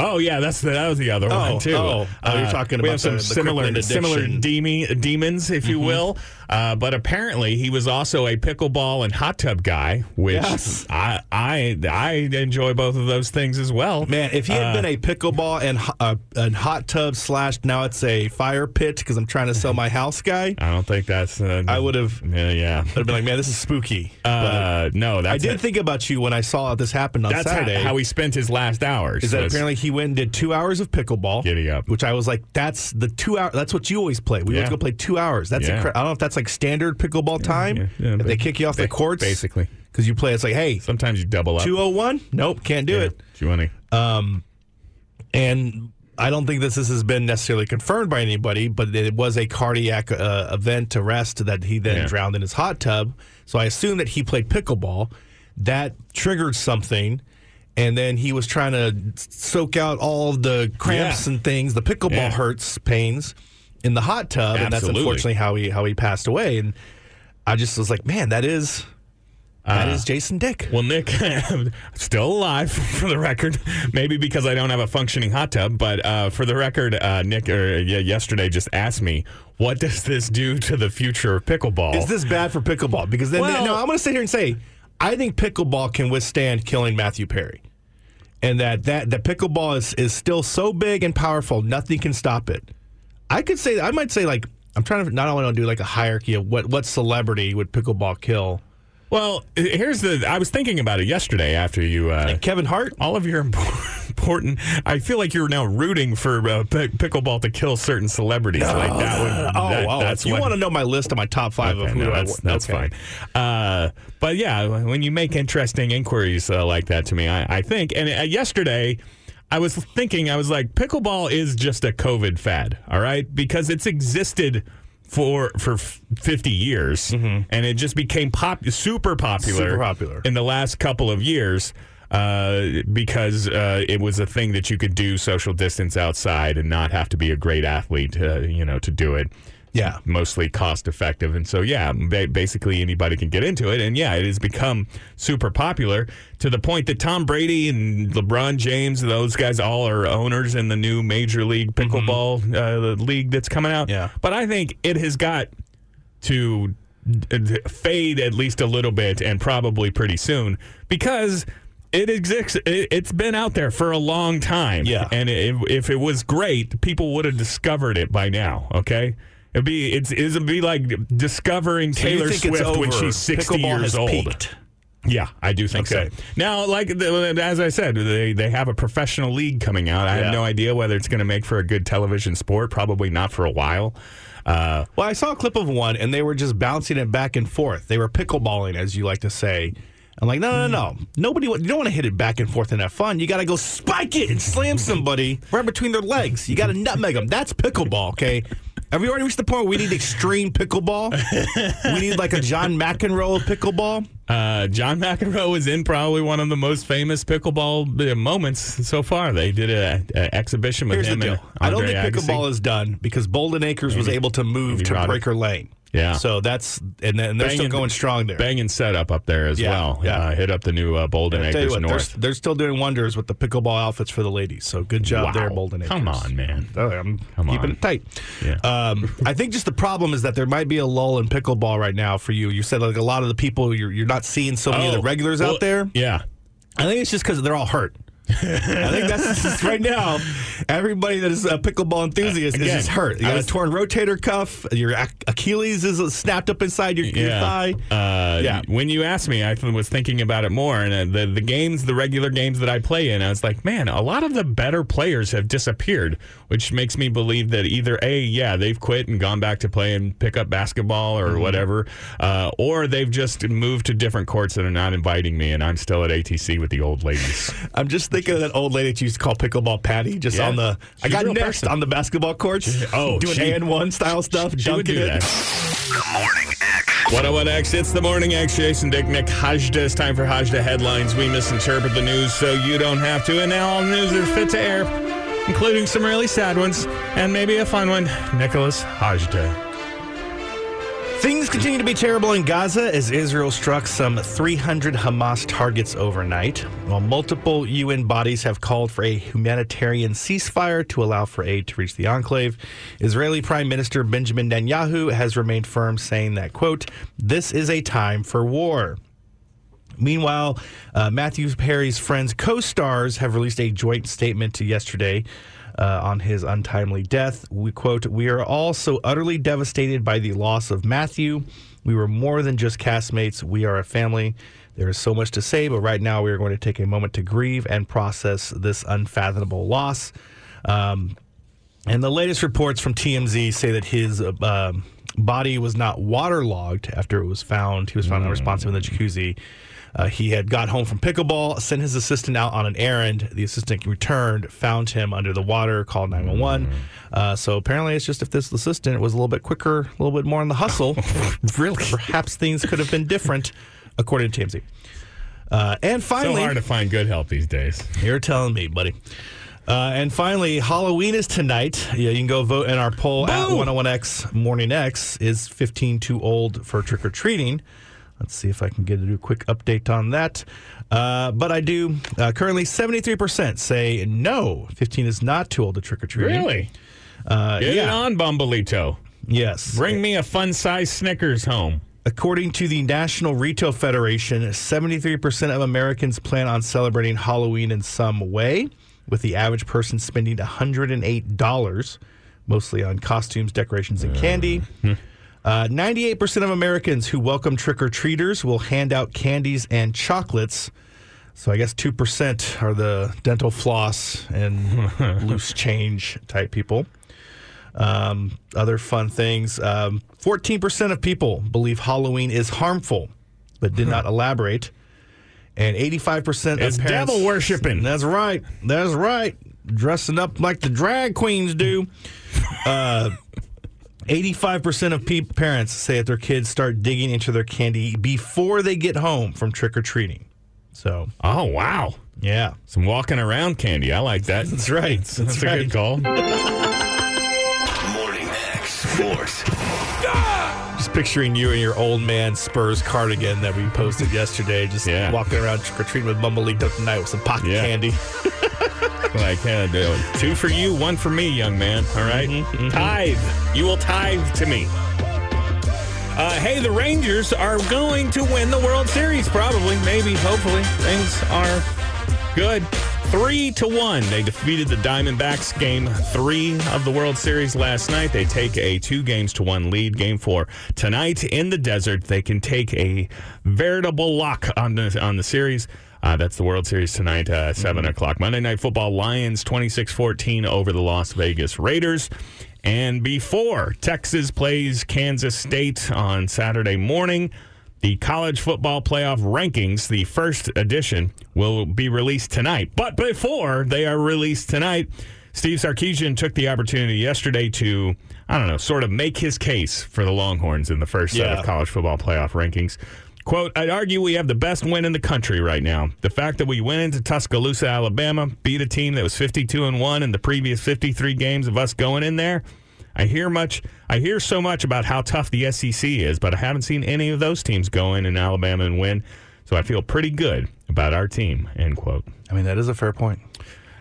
Oh yeah, that's the, that was the other Oh, one too. oh. Oh, you're talking we about have some the- the similar similar demons, if you will. Uh, but apparently, he was also a pickleball and hot tub guy, which Yes. I I I enjoy both of those things as well. Man, if he had Uh, been a pickleball and uh, and hot tub slash now it's a fire pit because I'm trying to sell my house guy, I don't think that's. Uh, I would have Yeah, yeah. I'd have been like, man, this is spooky. Uh, no, that's I did it. think about you when I saw this happen on that's Saturday. how he spent his last hours. is that was- apparently he went and did two hours of pickleball, Giddy up. which I was like, that's the two hour. That's what you always play. We Yeah. always go play two hours. That's Yeah. incre- I don't know if that's like standard pickleball time. yeah, yeah, if they kick you off the ba- courts, basically. because you play. It's like, hey, Sometimes you double up. two oh one. Nope, can't do it. 220. and I don't think this, this has been necessarily confirmed by anybody, but it was a cardiac uh, event arrest that he then drowned in his hot tub. So I assume that he played pickleball. That triggered something, and then he was trying to soak out all the cramps Yeah. and things, the pickleball Yeah. hurts, pains in the hot tub, and that's unfortunately how he how he passed away. And I just was like, man, that is that Uh, is Jason Dick. Well, Nick, still alive for the record. Maybe because I don't have a functioning hot tub, but uh, for the record, uh, Nick, or yeah, yesterday just asked me, "What does this do to the future of pickleball?" Is this bad for pickleball? Because then, Well- no, I'm going to sit here and say, I think pickleball can withstand killing Matthew Perry, and that that that pickleball is is still so big and powerful, nothing can stop it. I could say, I might say, like I'm trying to not only to do like a hierarchy of what what celebrity would pickleball kill. Well, here's the. I was thinking about it yesterday after you. Uh, Kevin Hart. all of your important. I feel like you're now rooting for uh, pick- pickleball to kill certain celebrities. like that would. Oh, that- oh, that's you want to know my list of my top five Okay, of who no, that's, that's okay. fine. Uh, but yeah, when you make interesting inquiries uh, like that to me, I, I think, and uh, yesterday, I was thinking, I was like, pickleball is just a COVID fad, all right? Because it's existed for for 50 years and it just became pop super popular Mm-hmm. Super popular. in the last couple of years uh, because uh, it was a thing that you could do social distance outside and not have to be a great athlete uh, you know to do it Yeah. mostly cost effective. And so, yeah, ba- basically anybody can get into it. And yeah, it has become super popular to the point that Tom Brady and LeBron James, those guys all are owners in the new Major League Pickleball uh, league that's coming out. Yeah. But I think it has got to fade at least a little bit and probably pretty soon because it exists. It, it's been out there for a long time. Yeah. And if, if it was great, people would have discovered it by now. Okay. It'd be it's it'd be like discovering So Taylor Swift when she's sixty Pickleball years old. peaked. Yeah, I do think Okay. so. Now, like the, as I said, they they have a professional league coming out. I Yeah. have no idea whether it's going to make for a good television sport. Probably not for a while. Uh, Well, I saw a clip of one, and they were just bouncing it back and forth. They were pickleballing, as you like to say. I'm like, no, no, no. Nobody, you don't want to hit it back and forth and have fun. You got to go spike it and slam somebody right between their legs. You got to nutmeg them. That's pickleball, okay? Have we already reached the point where we need extreme pickleball? we need like a John McEnroe pickleball. uh, John McEnroe is in probably one of the most famous pickleball uh, moments so far. They did a, a exhibition with Here's the him deal. and I don't think Agassi. pickleball is done because Bolden Acres was able to move maybe to. Breaker Lane. Yeah. So that's and, then they're still going strong there. Banging setup up there as Yeah, well. yeah. Uh, hit up the new uh, Bolden I'll tell you Acres what, they're, North. they're still doing wonders with the pickleball outfits for the ladies. So good job Wow. there, Bolden Acres. Come on, man. Oh, I'm Come keeping on. it tight. Yeah. Um, I think just the problem is that there might be a lull in pickleball right now for you. You said like a lot of the people you're, you're not seeing so many of the Oh, regulars well, out there. Yeah. I think it's just because they're all hurt. I think that's just right now. Everybody that is a pickleball enthusiast Again, is just hurt. You got was- a torn rotator cuff. Your Achilles is snapped up inside your, your thigh. Uh, Yeah. When you asked me, I was thinking about it more, and uh, the the games, the regular games that I play in, I was like, man, a lot of the better players have disappeared, which makes me believe that either a, yeah, they've quit and gone back to playing pickup basketball or Mm-hmm. whatever, uh, or they've just moved to different courts that are not inviting me, and I'm still at ATC with the old ladies. I'm just thinking of that old lady that you used to call pickleball Patty, just Yeah. on the. I She's a got next person. on the basketball courts. Oh, doing she- and one style stuff, She would dunking do it. that. The Morning X. 101 X, it's the morning X. Jason Dick, Nick Hajda. It's time for Hajda headlines. We misinterpret the news so you don't have to. And now all news are fit to air, including some really sad ones and maybe a fun one. Nicholas Hajda. Things continue to be terrible in Gaza as Israel struck some 300 Hamas targets overnight, while multiple UN bodies have called for a humanitarian ceasefire to allow for aid to reach the enclave. Israeli Prime Minister Benjamin Netanyahu has remained firm, saying that, quote, this is a time for war. Meanwhile, uh, Matthew Perry's friends, co stars, have released a joint statement to yesterday uh, on his untimely death. We quote, We are all so utterly devastated by the loss of Matthew. We were more than just castmates, we are a family. There is so much to say, but right now we are going to take a moment to grieve and process this unfathomable loss. Um, and the latest reports from TMZ say that his uh, um, body was not waterlogged after it was found. He was found unresponsive in the jacuzzi. Uh, he had got home from pickleball, sent his assistant out on an errand. The assistant returned, found him under the water, called 911. Uh, so apparently, it's just if this assistant was a little bit quicker, a little bit more on the hustle, really, perhaps things could have been different, according to TMZ. Uh, and So finally, hard to find good help these days. you're telling me, buddy. Uh, and finally, Halloween is tonight. Yeah, you can go vote in our poll at 101X Morning X. Is 15 too old for trick or treating? Let's see if I can get a quick update on that. Uh, but I do. Uh, currently, 73% say no, 15 is not too old to trick or treat. Really? Uh, Get it on, Bumbleito. Yes. Bring me a fun size Snickers home. According to the National Retail Federation, 73% of Americans plan on celebrating Halloween in some way, with the average person spending $108, mostly on costumes, decorations, and candy. Uh, 98% of Americans who welcome trick or treaters will hand out candies and chocolates. So I guess 2% are the dental floss and loose change type people. Um, other fun things. Um, 14% of people believe Halloween is harmful, but did not elaborate. And 85% It's of parents. devil worshiping. That's right. That's right. Dressing up like the drag queens do. Uh, 85% of pe- parents say that their kids start digging into their candy before they get home from trick or treating. So, Oh, wow. yeah. Some walking around candy. I like that. That's right. That's, That's a right. good call. Morning X Sports. Just picturing you in your old man Spurs cardigan that we posted yesterday, just Yeah. walking around trick or treating with Bumbleito tonight with some pocket Yeah. candy. like, yeah, do it. two for you, one for me, young man. All right? Mm-hmm, Tithe. You will tithe to me. Uh, hey, the Rangers are going to win the World Series, probably, maybe, hopefully. Things are good. Three to one. They defeated the Diamondbacks game three of the World Series last night. They take a two games to one lead. Game four tonight in the desert. They can take a veritable lock on the on the series. Uh, that's the World Series tonight, uh, 7 o'clock. Monday Night Football Lions 26 14 over the Las Vegas Raiders. And before Texas plays Kansas State on Saturday morning, the college football playoff rankings, the first edition, will be released tonight. But before they are released tonight, Steve Sarkisian took the opportunity yesterday to, I don't know, sort of make his case for the Longhorns in the first set Yeah. of college football playoff rankings. Quote, I'd argue we have the best win in the country right now. The fact that we went into Tuscaloosa, Alabama, beat a team that was 52 and 1 in the previous 53 games of us going in there. I hear much I hear so much about how tough the SEC is, but I haven't seen any of those teams go in in Alabama and win. So I feel pretty good about our team, end quote. I mean, that is a fair point.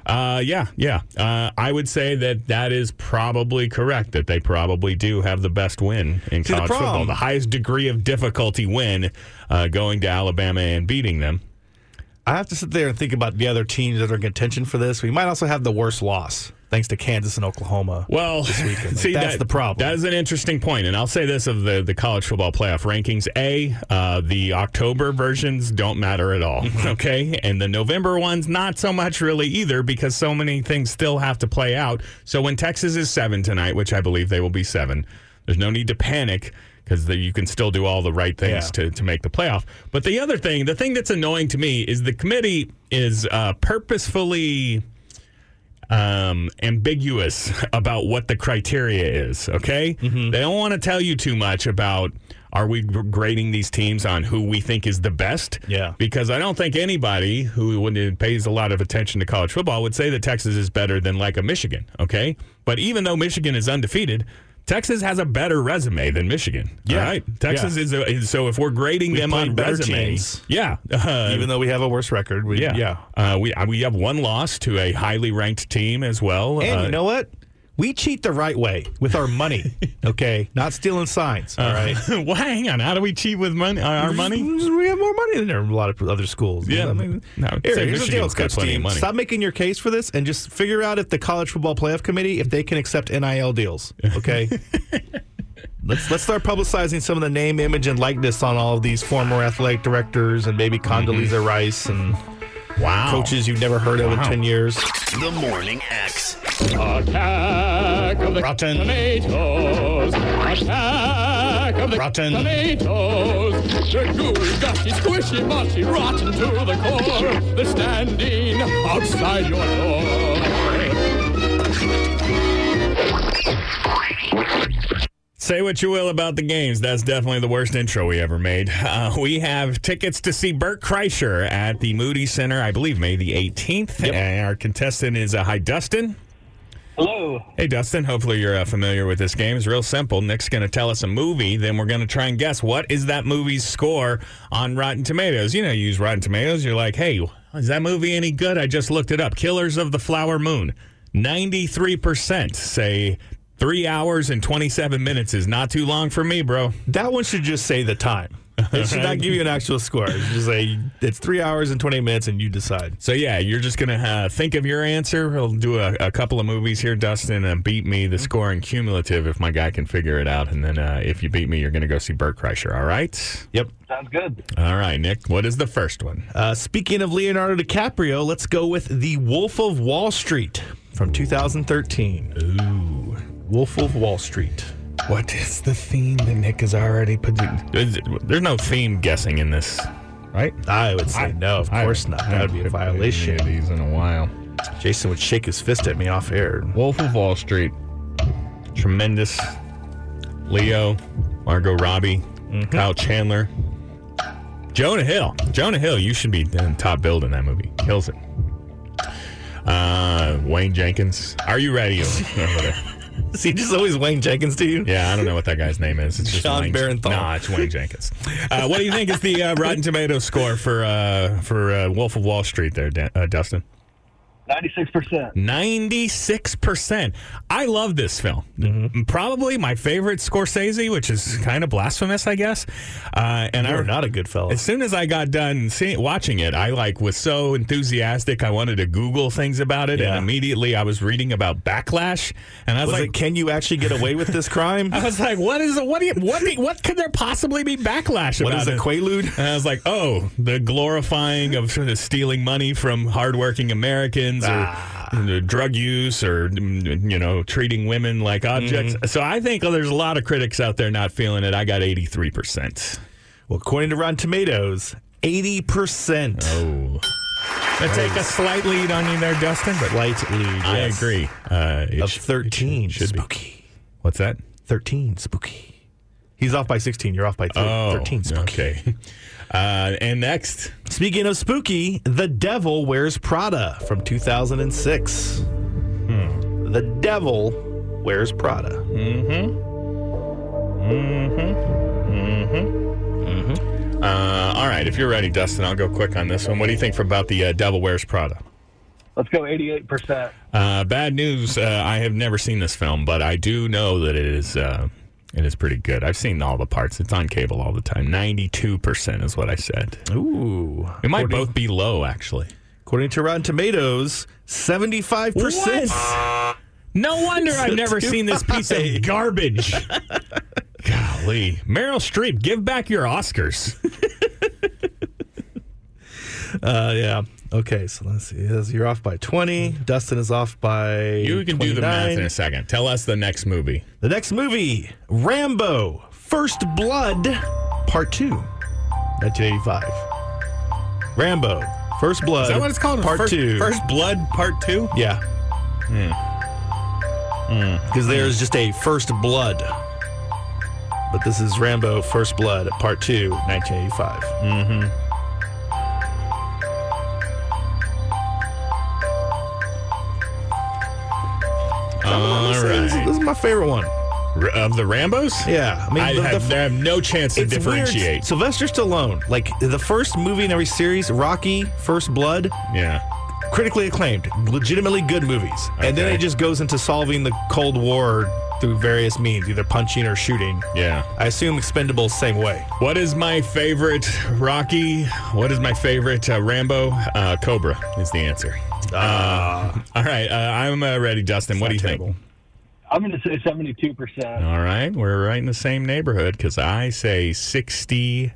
Uh, yeah, yeah. Uh, I would say that that is probably correct. That they probably do have the best win in See, the college football, the highest degree of difficulty win, uh, going to Alabama and beating them. I have to sit there and think about the other teams that are in contention for this. We might also have the worst loss, thanks to Kansas and Oklahoma. Well, weekend. see, That's that- the problem. That is an interesting point, and I'll say this of the the college football playoff rankings: a, uh, the October versions don't matter at all, Mm-hmm. okay, and the November ones not so much really either, because so many things still have to play out. So when Texas is seven tonight, which I believe they will be seven, there's no need to panic. Because you can still do all the right things Yeah. to, to make the playoff. But the other thing, the thing that's annoying to me is the committee is uh, purposefully um, ambiguous about what the criteria is. Okay, Mm-hmm. they don't want to tell you too much about are we grading these teams on who we think is the best. Yeah. because I don't think anybody who pays a lot of attention to college football would say that Texas is better than like a Michigan. Okay, but even though Michigan is undefeated. Texas has a better resume than Michigan. Yeah. Right. Texas Yeah. is, a, is so if we're grading We've them on better resumes, teams. yeah, uh, Even though we have a worse record, we, yeah, yeah. Uh, we uh, we have one loss to a highly ranked team as well. And Uh, you know what? We cheat the right way with our money. Okay, not stealing signs. All right. well, hang on. How do we cheat with money? uh, Our money? We have more money than there a lot of other schools. Yeah. I mean, No, here, here's the deal, Coach Steve. Stop making your case for this and just figure out if the College Football Playoff Committee if they can accept NIL deals. Okay. let's let's start publicizing some of the name, image, and likeness on all of these former athletic directors and maybe Condoleezza Rice and Wow. coaches you've never heard of in ten years. The Morning X. Attack of the Rotten. tomatoes. Attack of the Rotten. tomatoes. They're gooey, gushy, squishy, mushy, rotten to the core. They're standing outside your door. Say what you will about the games. That's definitely the worst intro we ever made. Uh, we have tickets to see Bert Kreischer at the Moody Center, I believe, May the 18th. And our contestant is uh, Hi, Dustin. Hello. Hey, Dustin. Hopefully, you're uh, familiar with this game. It's real simple. Nick's going to tell us a movie. Then we're going to try and guess what is that movie's score on Rotten Tomatoes. You know, you use Rotten Tomatoes. You're like, hey, is that movie any good? I just looked it up. Killers of the Flower Moon. 93% say three hours and 27 minutes is not too long for me, bro. That one should just say the time. It should not give you an actual score. It should just say it's three hours and 20 minutes and you decide. So, yeah, you're just going to uh, think of your answer. We'll do a, a couple of movies here, Dustin, and beat me. The score scoring cumulative if my guy can figure it out. And then uh, if you beat me, you're going to go see Bert Kreischer. All right? Yep. Sounds good. All right, Nick. What is the first one? Uh, speaking of Leonardo DiCaprio, let's go with The Wolf of Wall Street from 2013. Ooh. Wolf of Wall Street. What is the theme that Nick has already put? There's, there's no theme guessing in this, right? I would say no, of course not. That would be a violation. These in a while. Jason would shake his fist at me off air. Wolf of Wall Street. Tremendous. Leo, Margot Robbie, Kyle Chandler, Jonah Hill. Jonah Hill, you should be in top build in that movie. Kills it. Uh, Wayne Jenkins. Are you ready? Is he just always Wayne Jenkins to you? Yeah, I don't know what that guy's name is. It's just John Wayne. Bernthal. Nah, it's Wayne Jenkins. Uh, what do you think is the uh, Rotten Tomato score for uh, for uh, Wolf of Wall Street there, Dan- uh, Dustin? 96%. 96%. I love this film. Mm-hmm. Probably my favorite Scorsese, which is kind of blasphemous, I guess. Uh, and You're I, not a good fellow. as soon as I got done seeing, watching it, I like was so enthusiastic. I wanted to Google things about it, Yeah. and immediately I was reading about backlash, and I was, Was like, it, can you actually get away with this crime? I was like, what is what? Do you, what? do you- what could there possibly be backlash What about? is a quaalude? And I was like, oh, the glorifying of sort of stealing money from hardworking Americans or uh, drug use or, you know, treating women like objects. So I think there's a lot of critics out there not feeling it. I got 83%. Well, according to Rotten Tomatoes, 80%. Oh. I take a slight lead on you there, Dustin, but Light lead. I agree. Uh, it Of sh- 13. should be. spooky. What's that? 13. Spooky. He's off by 16. You're off by thir- Oh, 13. Spooky. okay. Uh, and next, Speaking of spooky, The Devil Wears Prada from 2006. Hmm. The Devil Wears Prada. Mhm. Mhm. Mhm. Uh, all right, if you're ready, Dustin, I'll go quick on this one. What do you think about the uh, Devil Wears Prada? Let's go 88%. Uh, bad news. Uh, I have never seen this film, but I do know that it is uh, it is pretty good. I've seen all the parts. It's on cable all the time. Ninety two percent is what I said. Ooh. It might both be low, actually. According to Rotten Tomatoes, 75%. No wonder I've never seen this piece of garbage. Golly, Meryl Streep, give back your Oscars. Uh, yeah. Okay, so let's see. You're off by 20. Dustin is off by. You can do the math in a second. Tell us the next movie. The next movie Rambo First Blood, Part 2, 1985. Rambo First Blood. Is that what it's called? Part First, 2. First Blood, Part Two. Yeah. Because there's just a First Blood. But this is Rambo First Blood, Part 2, 1985. Mm-hmm. All This is- This is my favorite one. R- of the Rambos? Yeah, I mean, I the- have, the- I have no chance to differentiate. Weird. Sylvester Stallone, like the first movie in every series, Rocky, First Blood, Yeah. critically acclaimed, legitimately good movies, and then it just goes into solving the Cold War through various means, either punching or shooting. Yeah. I assume Expendables same way. What is my favorite Rocky? What is my favorite uh, Rambo? Uh, Cobra is the answer. Ah. all right, uh, I'm uh, ready, Dustin. what do you think? I'm going to say 72%. All right, we're right in the same neighborhood because I say 68%.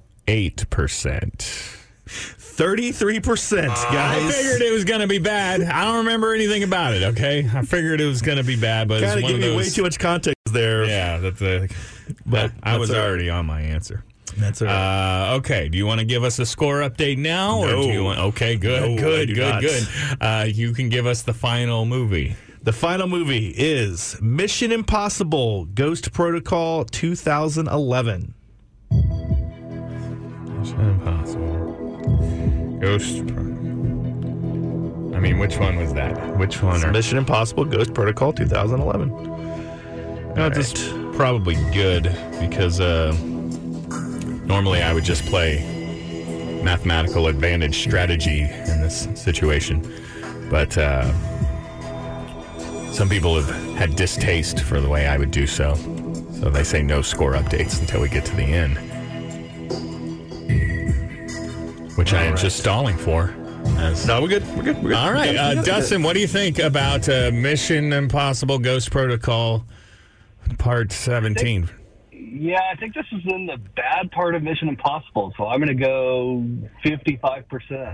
Thirty-three percent, guys. I figured it was going to be bad. I don't remember anything about it, okay? I figured it was going to be bad, but it's Kind of one giving of you way too much context there. Yeah, that's a, but I was all right. already on my answer. That's all right. Uh, okay. Do you want to give us a score update now, or do you want? Okay, good, No, good, good, not. good. Uh, you can give us the final movie. The final movie is Mission Impossible Ghost Protocol 2011. Mission Impossible. Ghost. Protocol. I mean, which one was that? Which one? Are, Mission Impossible Ghost Protocol 2011. no, just probably good because uh, normally I would just play mathematical advantage strategy in this situation, but uh, some people have had distaste for the way I would do so, so they say no score updates until we get to the end, which I am just stalling for. As No, we're good. We're good. We're good. all right, uh, We got it. Dustin, what do you think about uh, Mission Impossible Ghost Protocol Part 17? Yeah, I think this is in the bad part of Mission Impossible, so I'm going to go 55%.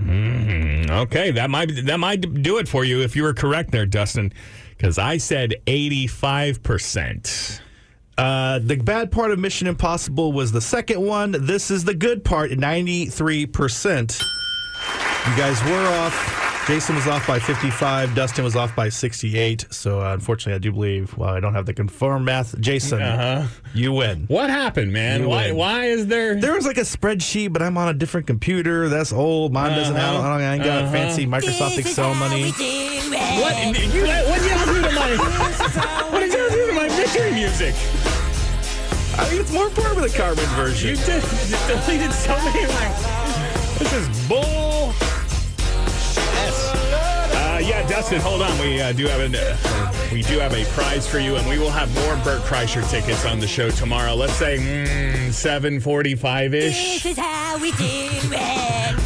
Mm, okay, that might that might do it for you if you were correct there, Dustin, because I said 85%. Uh, the bad part of Mission Impossible was the second one. This is the good part, 93%. You guys were off. Jason was off by 55. Dustin was off by 68. So, uh, unfortunately, I do believe, well, I don't have the confirmed math. Jason, Uh-huh. you win. What happened, man? You Why win. why is there There was like a spreadsheet, but I'm on a different computer. That's old. Mine doesn't have. I, don't, I ain't got Uh-huh. fancy Microsoft Excel money. What you what y'all do to my What did y'all do to my victory music? I think it's more important with the Carmen version. You did you deleted so many like This is bull. Yes. Yeah, Dustin, hold on. We uh, do have a uh, we do have a prize for you, and we will have more Bert Kreischer tickets on the show tomorrow. Let's say mm, seven forty-five ish. This is how we do it.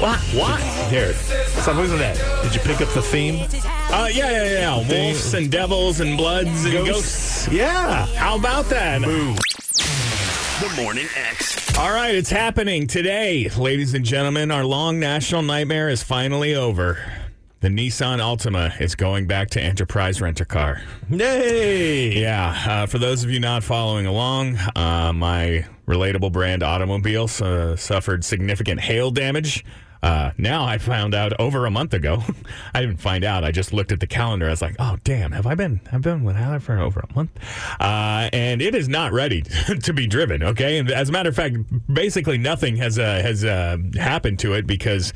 What? What? Here. So, listen to that. Did you pick up the theme? Uh, yeah, yeah, yeah. Wolves and devils and bloods and ghosts. Yeah. How about that? The Morning X. All right, it's happening today, ladies and gentlemen. Our long national nightmare is finally over. The Nissan Altima is going back to Enterprise Rent a Car. Yay. Yeah, uh, for those of you not following along, uh, my relatable brand automobile uh, suffered significant hail damage. Uh, now I found out over a month ago. I didn't find out. I just looked at the calendar. I was like, "Oh, damn! Have I been? I've been without it for over a month, uh, and it is not ready to be driven." Okay, and as a matter of fact, basically nothing has uh, has uh, happened to it because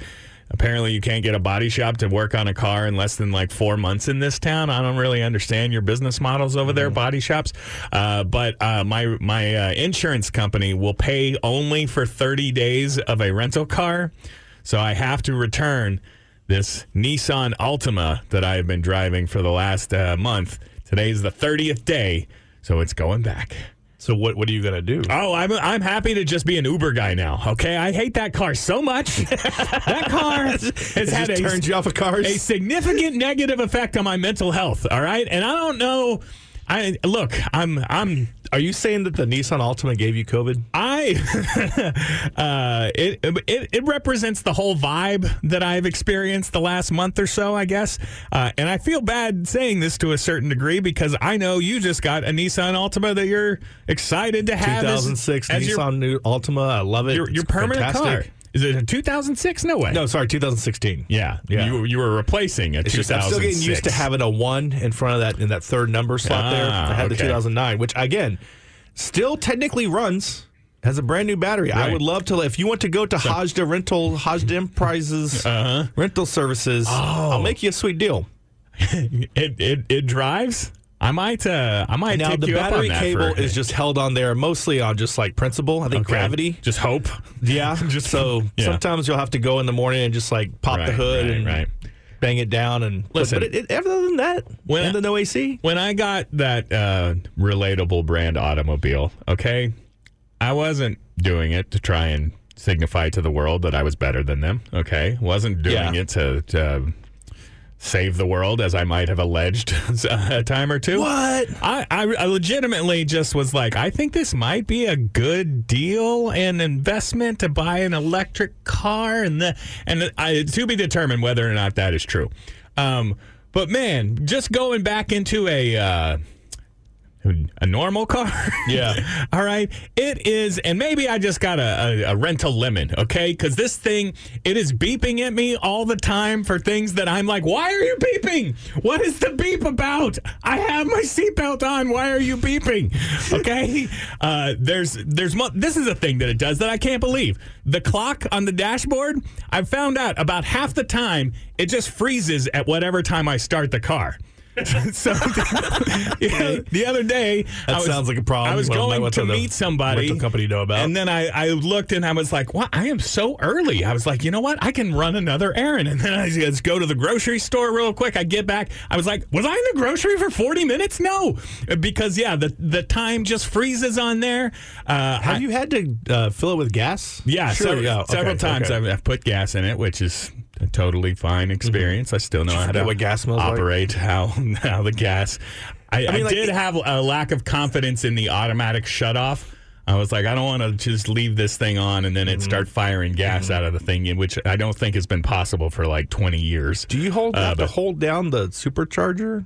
Apparently, you can't get a body shop to work on a car in less than like four months in this town. I don't really understand your business models over there, body shops. Uh, but uh, my my uh, insurance company will pay only for 30 days of a rental car, so I have to return this Nissan Altima that I have been driving for the last uh, month. is the 30th day, so it's going back. So what what are you gonna do? Oh, I'm I'm happy to just be an Uber guy now. Okay, I hate that car so much. that car has had a, turns you off of cars. a significant negative effect on my mental health. All right, and I don't know. I look. I'm I'm Are you saying that the Nissan Altima gave you COVID? I uh, it, it it represents the whole vibe that I've experienced the last month or so, I guess. Uh, and I feel bad saying this to a certain degree because I know you just got a Nissan Altima that you're excited to have 2006 as, your Nissan new Altima. I love it. your, your permanent fantastic. car. Is it 2006? No way. No, sorry, 2016. Yeah, Yeah. You you were replacing a It's just I'm still getting used to having a one in front of that in that third number slot there. Ah, I had the 2009, which again still technically runs. Has a brand new battery. I would love to. If you want to go to Hajda Rental, Hajda Enterprises Uh-huh. rental services, I'll make you a sweet deal. It, it it drives. I might, uh, I might Now take the battery cable for- is just held on there mostly on just like principle. I think Okay. gravity. Just hope. Yeah. Just- so yeah. sometimes you'll have to go in the morning and just like pop the hood right, and right. bang it down and Listen. But, but it, it, other than that, When and the no AC. When I got that uh, relatable brand automobile, okay, I wasn't doing it to try and signify to the world that I was better than them. Okay, wasn't doing Yeah. it to, to save the world as I might have alleged a time or two. What? I, I, I legitimately just was like, I think this might be a good deal and investment to buy an electric car, and the and I, to be determined whether or not that is true. Um, but man, just going back into a. Uh, a normal car. Yeah. All right. It is, and maybe I just got a, a, a rental lemon, okay? Because this thing, it is beeping at me all the time for things that I'm like, why are you beeping? What is the beep about? I have my seatbelt on. Why are you beeping? Okay. uh, there's, there's, this is a thing that it does that I can't believe. The clock on the dashboard, I've found out about half the time it just freezes at whatever time I start the car. so the, the other day, That I was, sounds like a problem. I was Well, going to to the meet somebody, rental company know about. and then I, I looked and I was like, "What? I am so early." I was like, "You know what? I can run another errand." And then I just go to the grocery store real quick. I get back. I was like, "Was I in the grocery for forty minutes?" No, because yeah, the the time just freezes on there. Uh, Have I- you had to uh, fill it with gas? yeah, Sure, several, yeah, okay, several times okay. I've, I've put gas in it, which is a totally fine experience. I still know how to what gas smells like? operate how how the gas. I, I, mean, like, did it- have a lack of confidence in the automatic shutoff. I was like, I don't want to just leave this thing on and then Mm-hmm. it start firing gas out of the thing, which I don't think has been possible for like 20 years. Do you hold Uh, have to hold down the supercharger?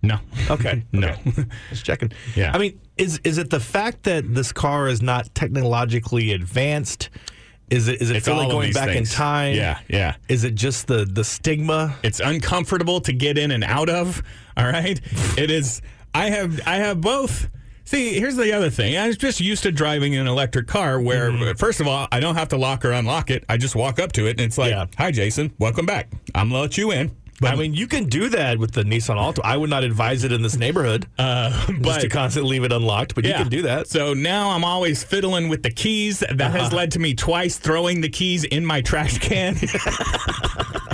No. Okay. No. okay. Just checking. Yeah. I mean, is is it the fact that this car is not technologically advanced? Is it is it It's feeling all going back things. in time? Yeah, yeah. Is it just the the stigma? It's uncomfortable to get in and out of. All right. It is. I have. I have both. See, here's the other thing. I was just used to driving an electric car where, Mm-hmm. first of all, I don't have to lock or unlock it. I just walk up to it and it's like, Yeah. "Hi, Jason. Welcome back. I'm gonna let you in." I mean, you can do that with the Nissan Alto. I would not advise it in this neighborhood, Uh, just but to constantly leave it unlocked. But you can do that. So now I'm always fiddling with the keys. That Uh-huh. has led to me twice throwing the keys in my trash can.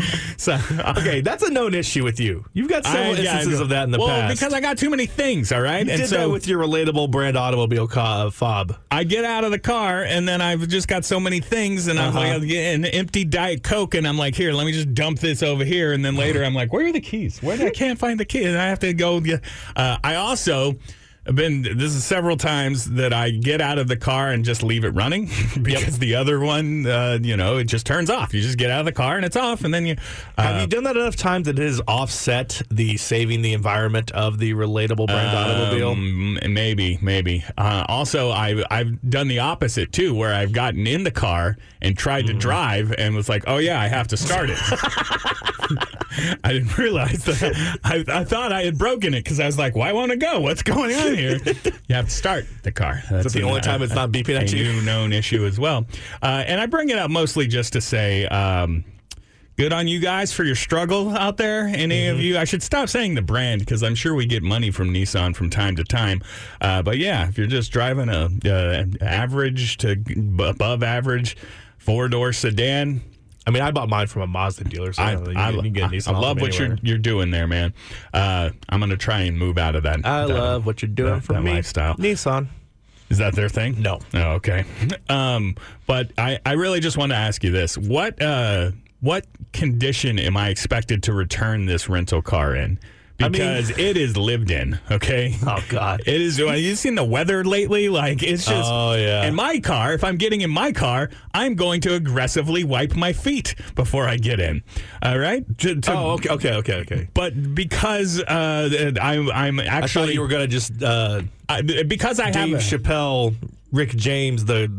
so Okay, that's a known issue with you. You've got several I- yeah, instances of that in the well, past. because I got too many things. All right, you and did so that with your relatable brand automobile ca- fob. I get out of the car and then I've just got so many things and I'm Uh-huh. like I'm getting an empty diet coke and I'm like here let me just dump this over here and then later I'm like where are the keys where I can't find the key and I have to go uh, I also have been this is several times that I get out of the car and just leave it running because the other one uh, you know it just turns off you just get out of the car and it's off and then you uh, Have you done that enough times that it has offset the saving the environment of the relatable brand automobile? Um, maybe, maybe. Uh, also, I've I've done the opposite too, where I've gotten in the car and tried Mm-hmm. to drive and was like, oh, yeah, I have to start it. I didn't realize that. I, I thought I had broken it because I was like, why won't it go? What's going on here? You have to start the car. That's the an- only time it's not beeping at a you? new known issue as well. Uh, and I bring it up mostly just to say, um, Good on you guys for your struggle out there. Any Mm-hmm. of you, I should stop saying the brand because I'm sure we get money from Nissan from time to time. Uh, but yeah, if you're just driving a uh, average to above average four door sedan, I mean, I bought mine from a Mazda dealer, so I, you, I, you can get a I- I love Altima what you're you're doing there, man. Uh, I'm gonna try and move out of that. I that- love what you're doing that- for that me. lifestyle. Nissan. Is that their thing? No. Oh, okay. Um, but I, I really just want to ask you this: what uh, what condition am I expected to return this rental car in? I mean- Because it is lived in. Okay. Oh God. It is. Have you seen the weather lately? Like it's just. Oh, yeah. In my car, if I'm getting in my car, I'm going to aggressively wipe my feet before I get in. All right. To- to- Oh, okay, okay, okay, okay. But because uh, I'm, I'm I actually thought you were gonna just uh, I- because I Dave have Chappelle, Rick James, the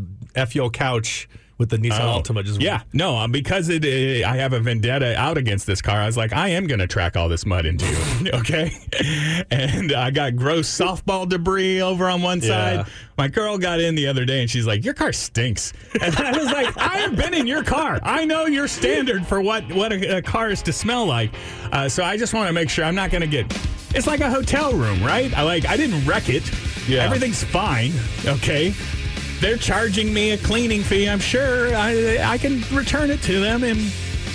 FO couch with the Nissan Oh, Altima. Just yeah, no, um, because it, uh, I have a vendetta out against this car. I was like, I am going to track all this mud into you, okay? And I got gross softball debris over on one Yeah. side. My girl got in the other day and she's like, "Your car stinks," and I was like, "I have been in your car. I know your standard for what what a, a car is to smell like." Uh, so I just want to make sure I'm not going to get it's like a hotel room, right? I like I didn't wreck it. Yeah. Everything's fine. Okay. They're charging me a cleaning fee. I'm sure I I can return it to them and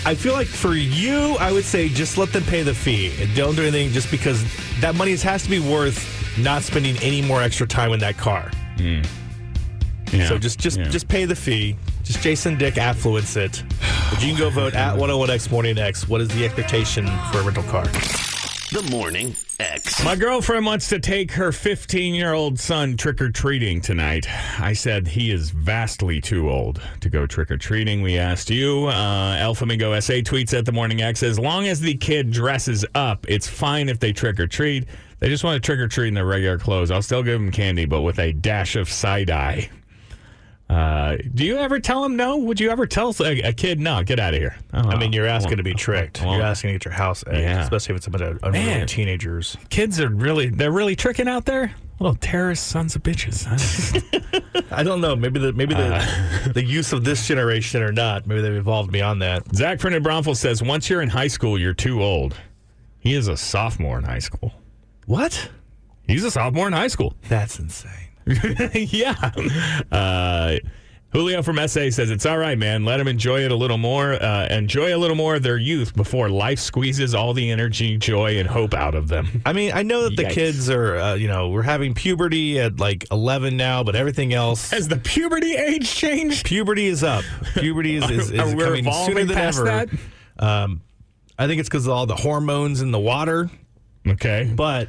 I feel like for you, I would say just let them pay the fee don't do anything just because that money has to be worth not spending any more extra time in that car. Hmm. yeah. So just just Yeah. just pay the fee. Just Jason Dick affluence it. But you can go vote at 101X Morning X. What is the expectation for a rental car? The Morning X. My girlfriend wants to take her 15 year old son trick or treating tonight. I said he is vastly too old to go trick or treating. We asked you. Uh, SA tweets at the Morning X as long as the kid dresses up, it's fine if they trick or treat. They just want to trick or treat in their regular clothes. I'll still give them candy, but with a dash of side eye. Uh, do you ever tell them no? Would you ever tell a, a kid no? Get out of here. Oh, I mean, you're asking won't- to be tricked. I won't. You're asking to get your house egged, Yeah. especially if it's a bunch of unruly Man. teenagers. Kids are really they're really tricking out there. Little terrorist sons of bitches. I don't know. Maybe the maybe the the use of this generation or not. Maybe they've evolved beyond that. Zach Printed Bromfield says once you're in high school, you're too old. He is a sophomore in high school. What? He's a sophomore in high school. That's insane. yeah. Uh, Julio from SA says it's all right, man. Let them enjoy it a little more. Uh, enjoy a little more of their youth before life squeezes all the energy, joy, and hope out of them. I mean, I know that the Yikes. kids are, uh, you know, we're having puberty at like 11 now, but everything else. Has the puberty age changed? Puberty is up. Puberty is, is, is Are we coming evolving sooner than past ever. that? Um, I think it's because of all the hormones in the water, Okay. but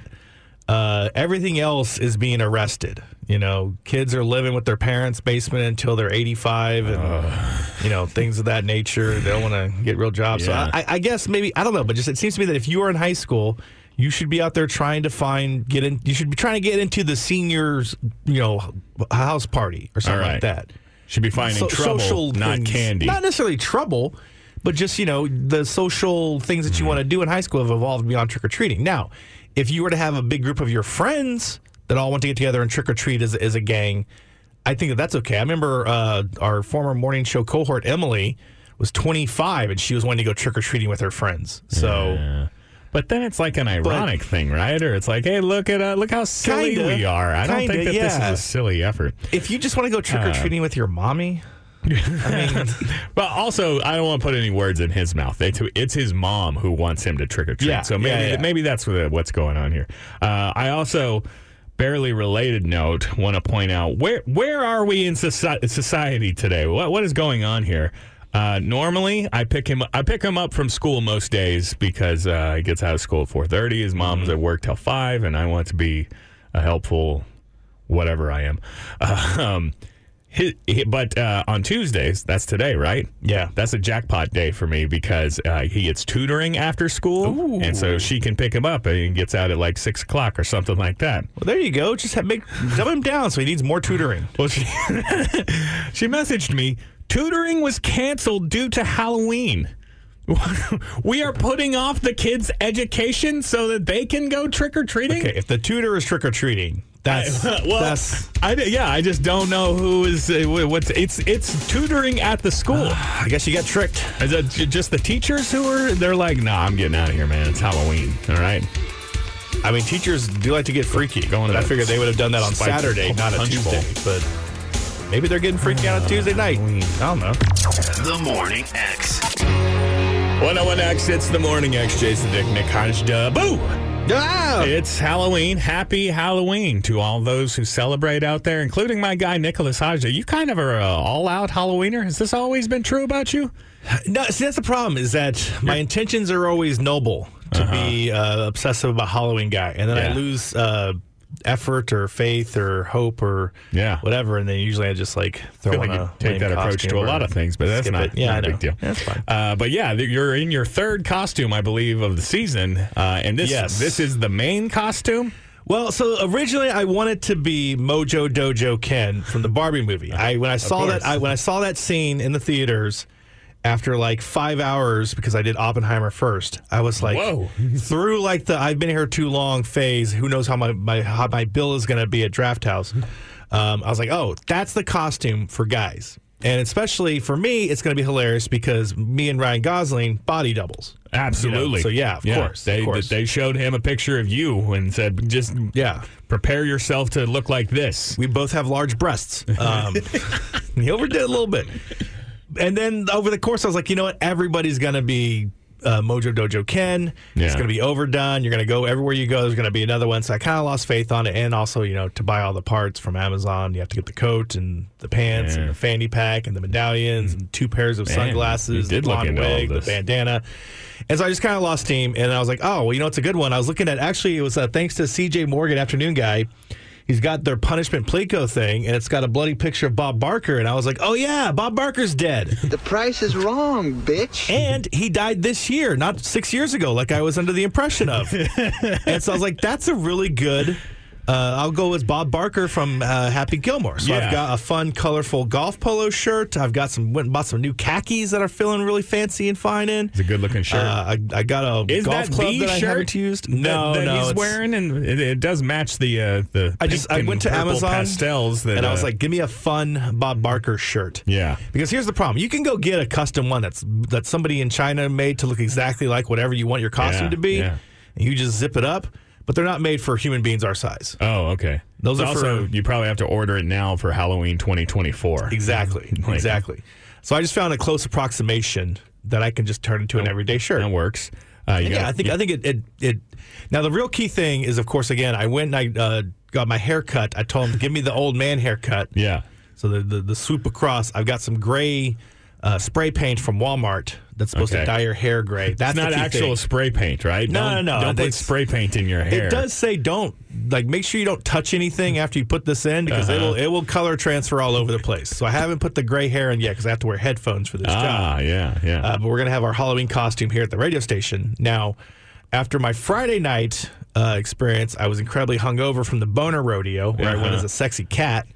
uh, everything else is being arrested. You know, kids are living with their parents' basement until they're 85 and, you know, things of that nature. They don't want to get real jobs. Yeah. So I, I guess maybe, I don't know, but just it seems to me that if you are in high school, you should be out there trying to find, get in, you should be trying to get into the seniors, you know, house party or something right. like that. Should be finding So- trouble, social not things. candy. Not necessarily trouble, but just you know the social things that you mm-hmm. want to do in high school have evolved beyond trick or treating. Now, if you were to have a big group of your friends that all want to get together and trick or treat as, as a gang, I think that that's okay. I remember uh, our former morning show cohort Emily was 25 and she was wanting to go trick or treating with her friends. So. Yeah. But then it's like an ironic thing, right? Or it's like, hey, look at uh, look how silly Kinda. we are. I don't Kinda, think that this is a silly effort. If you just want to go trick or treating with your mommy, I mean, But also, I don't want to put any words in his mouth. It's, it's his mom who wants him to trick or treat. Yeah, so maybe yeah, yeah. maybe that's what, what's going on here. Uh, I also, barely related note, want to point out where where are we in soci- society today? What what is going on here? Uh, normally, I pick him. I pick him up from school most days because uh, he gets out of school at four thirty. His mom's Mm-hmm. at work till five, and I want to be a helpful whatever I am. Uh, um, but uh, on Tuesdays, that's today, right? Yeah. That's a jackpot day for me because uh, he gets tutoring after school. And so she can pick him up and he gets out at like six o'clock or something like that. well, there you go. Just have, make dumb him down so he needs more tutoring. Well, she, she messaged me tutoring was canceled due to Halloween. we are putting off the kids' education so that they can go trick or treating. Okay, if the tutor is trick or treating, that's well, that's. I, yeah, I just don't know who is uh, what's it's it's tutoring at the school. I guess you got tricked. Is it just the teachers who are? They're like, nah, I'm getting out of here, man. It's Halloween. All right. I mean, teachers do like to get freaky. Going to but I the figured they would have done that on Saturday, not a Tuesday. bowl. But maybe they're getting freaky out on Tuesday night. I don't know. The Morning X. 101 X, it's the morning X. Jason Dick, Nick Hajda. Boo! Ah! It's Halloween. Happy Halloween to all those who celebrate out there, including my guy Nicholas Hajda. You kind of are a all-out Halloweener. Has this always been true about you? No, see, that's the problem is that my intentions are always noble to be uh, obsessive about Halloween guy, and then I Uh-huh. Lose uh, effort or faith or hope or Yeah. whatever, and then usually I just like throw on like a take that approach to a lot of things, but that's not. Yeah, not a big deal. That's fine. Uh, but yeah, you're in your third costume, I believe, of the season, uh, and this Yes. this is the main costume. Well, so originally I wanted to be Mojo Dojo Ken from the Barbie movie. I when I saw that I when I saw that scene in the theaters after like five hours because I did Oppenheimer first, I was like Whoa. through like the I've been here too long phase. Who knows how my my how my bill is going to be at Draft House? Um, I was like, oh, that's the costume for guys. And especially for me, it's going to be hilarious because me and Ryan Gosling body doubles. Absolutely. so yeah, of course, They, of course. they showed him a picture of you and said, just Yeah. prepare yourself to look like this. We both have large breasts. Um, he overdid it a little bit. And then over the course, I was like, you know what? Everybody's going to be uh, Mojo Dojo Ken. Yeah. It's going to be overdone. You're going to go everywhere you go. There's going to be another one. So I kind of lost faith on it. And also, you know, to buy all the parts from Amazon, you have to get the coat and the pants Yeah. and the fanny pack and the medallions and two pairs of Man, sunglasses, the blonde wig, the bandana. And so I just kind of lost steam. And I was like, oh, well, you know, it's a good one. I was looking at actually, it was uh, thanks to CJ Morgan, afternoon guy. He's got their punishment Pleco thing, and it's got a bloody picture of Bob Barker. And I was like, oh, yeah, Bob Barker's dead. The price is wrong, bitch. And he died this year, not six years ago, like I was under the impression of. and so I was like, that's a really good. Uh, I'll go with Bob Barker from uh, Happy Gilmore. So Yeah. I've got a fun, colorful golf polo shirt. I've got some went and bought some new khakis that are feeling really fancy and fine in. It's a good looking shirt. Uh, I, I got a Is golf that club the that I shirt haven't used. that- No, that no, he's wearing, and it, it does match the uh, the. I just I went to Amazon pastels, that, and I was uh, like, give me a fun Bob Barker shirt. yeah, Because here's the problem: you can go get a custom one that's that somebody in China made to look exactly like whatever you want your costume Yeah, to be, yeah. and you just zip it up. But they're not made for human beings our size. Oh, okay. Those are also for- you probably have to order it now for Halloween 2024. Exactly, Like- exactly. So I just found a close approximation that I can just turn into an everyday shirt. That works. Uh, yeah, got- I think I think it, it it. Now the real key thing is, of course, again, I went and I uh, got my hair cut. I told him, give me the old man haircut. Yeah. So the, the the swoop across. I've got some gray uh, spray paint from Walmart that's supposed Okay. to dye your hair gray. That's It's not actual thing. spray paint, right? No, don't, no, no, Don't put spray paint in your hair. It does say don't like make sure you don't touch anything after you put this in because Uh-huh. it'll it will color transfer all over the place. So I haven't put the gray hair in yet because I have to wear headphones for this Ah, job. yeah, yeah. Uh, but we're gonna have our Halloween costume here at the radio station now. After my Friday night uh, experience, I was incredibly hungover from the boner rodeo where I went Uh-huh. as a sexy cat.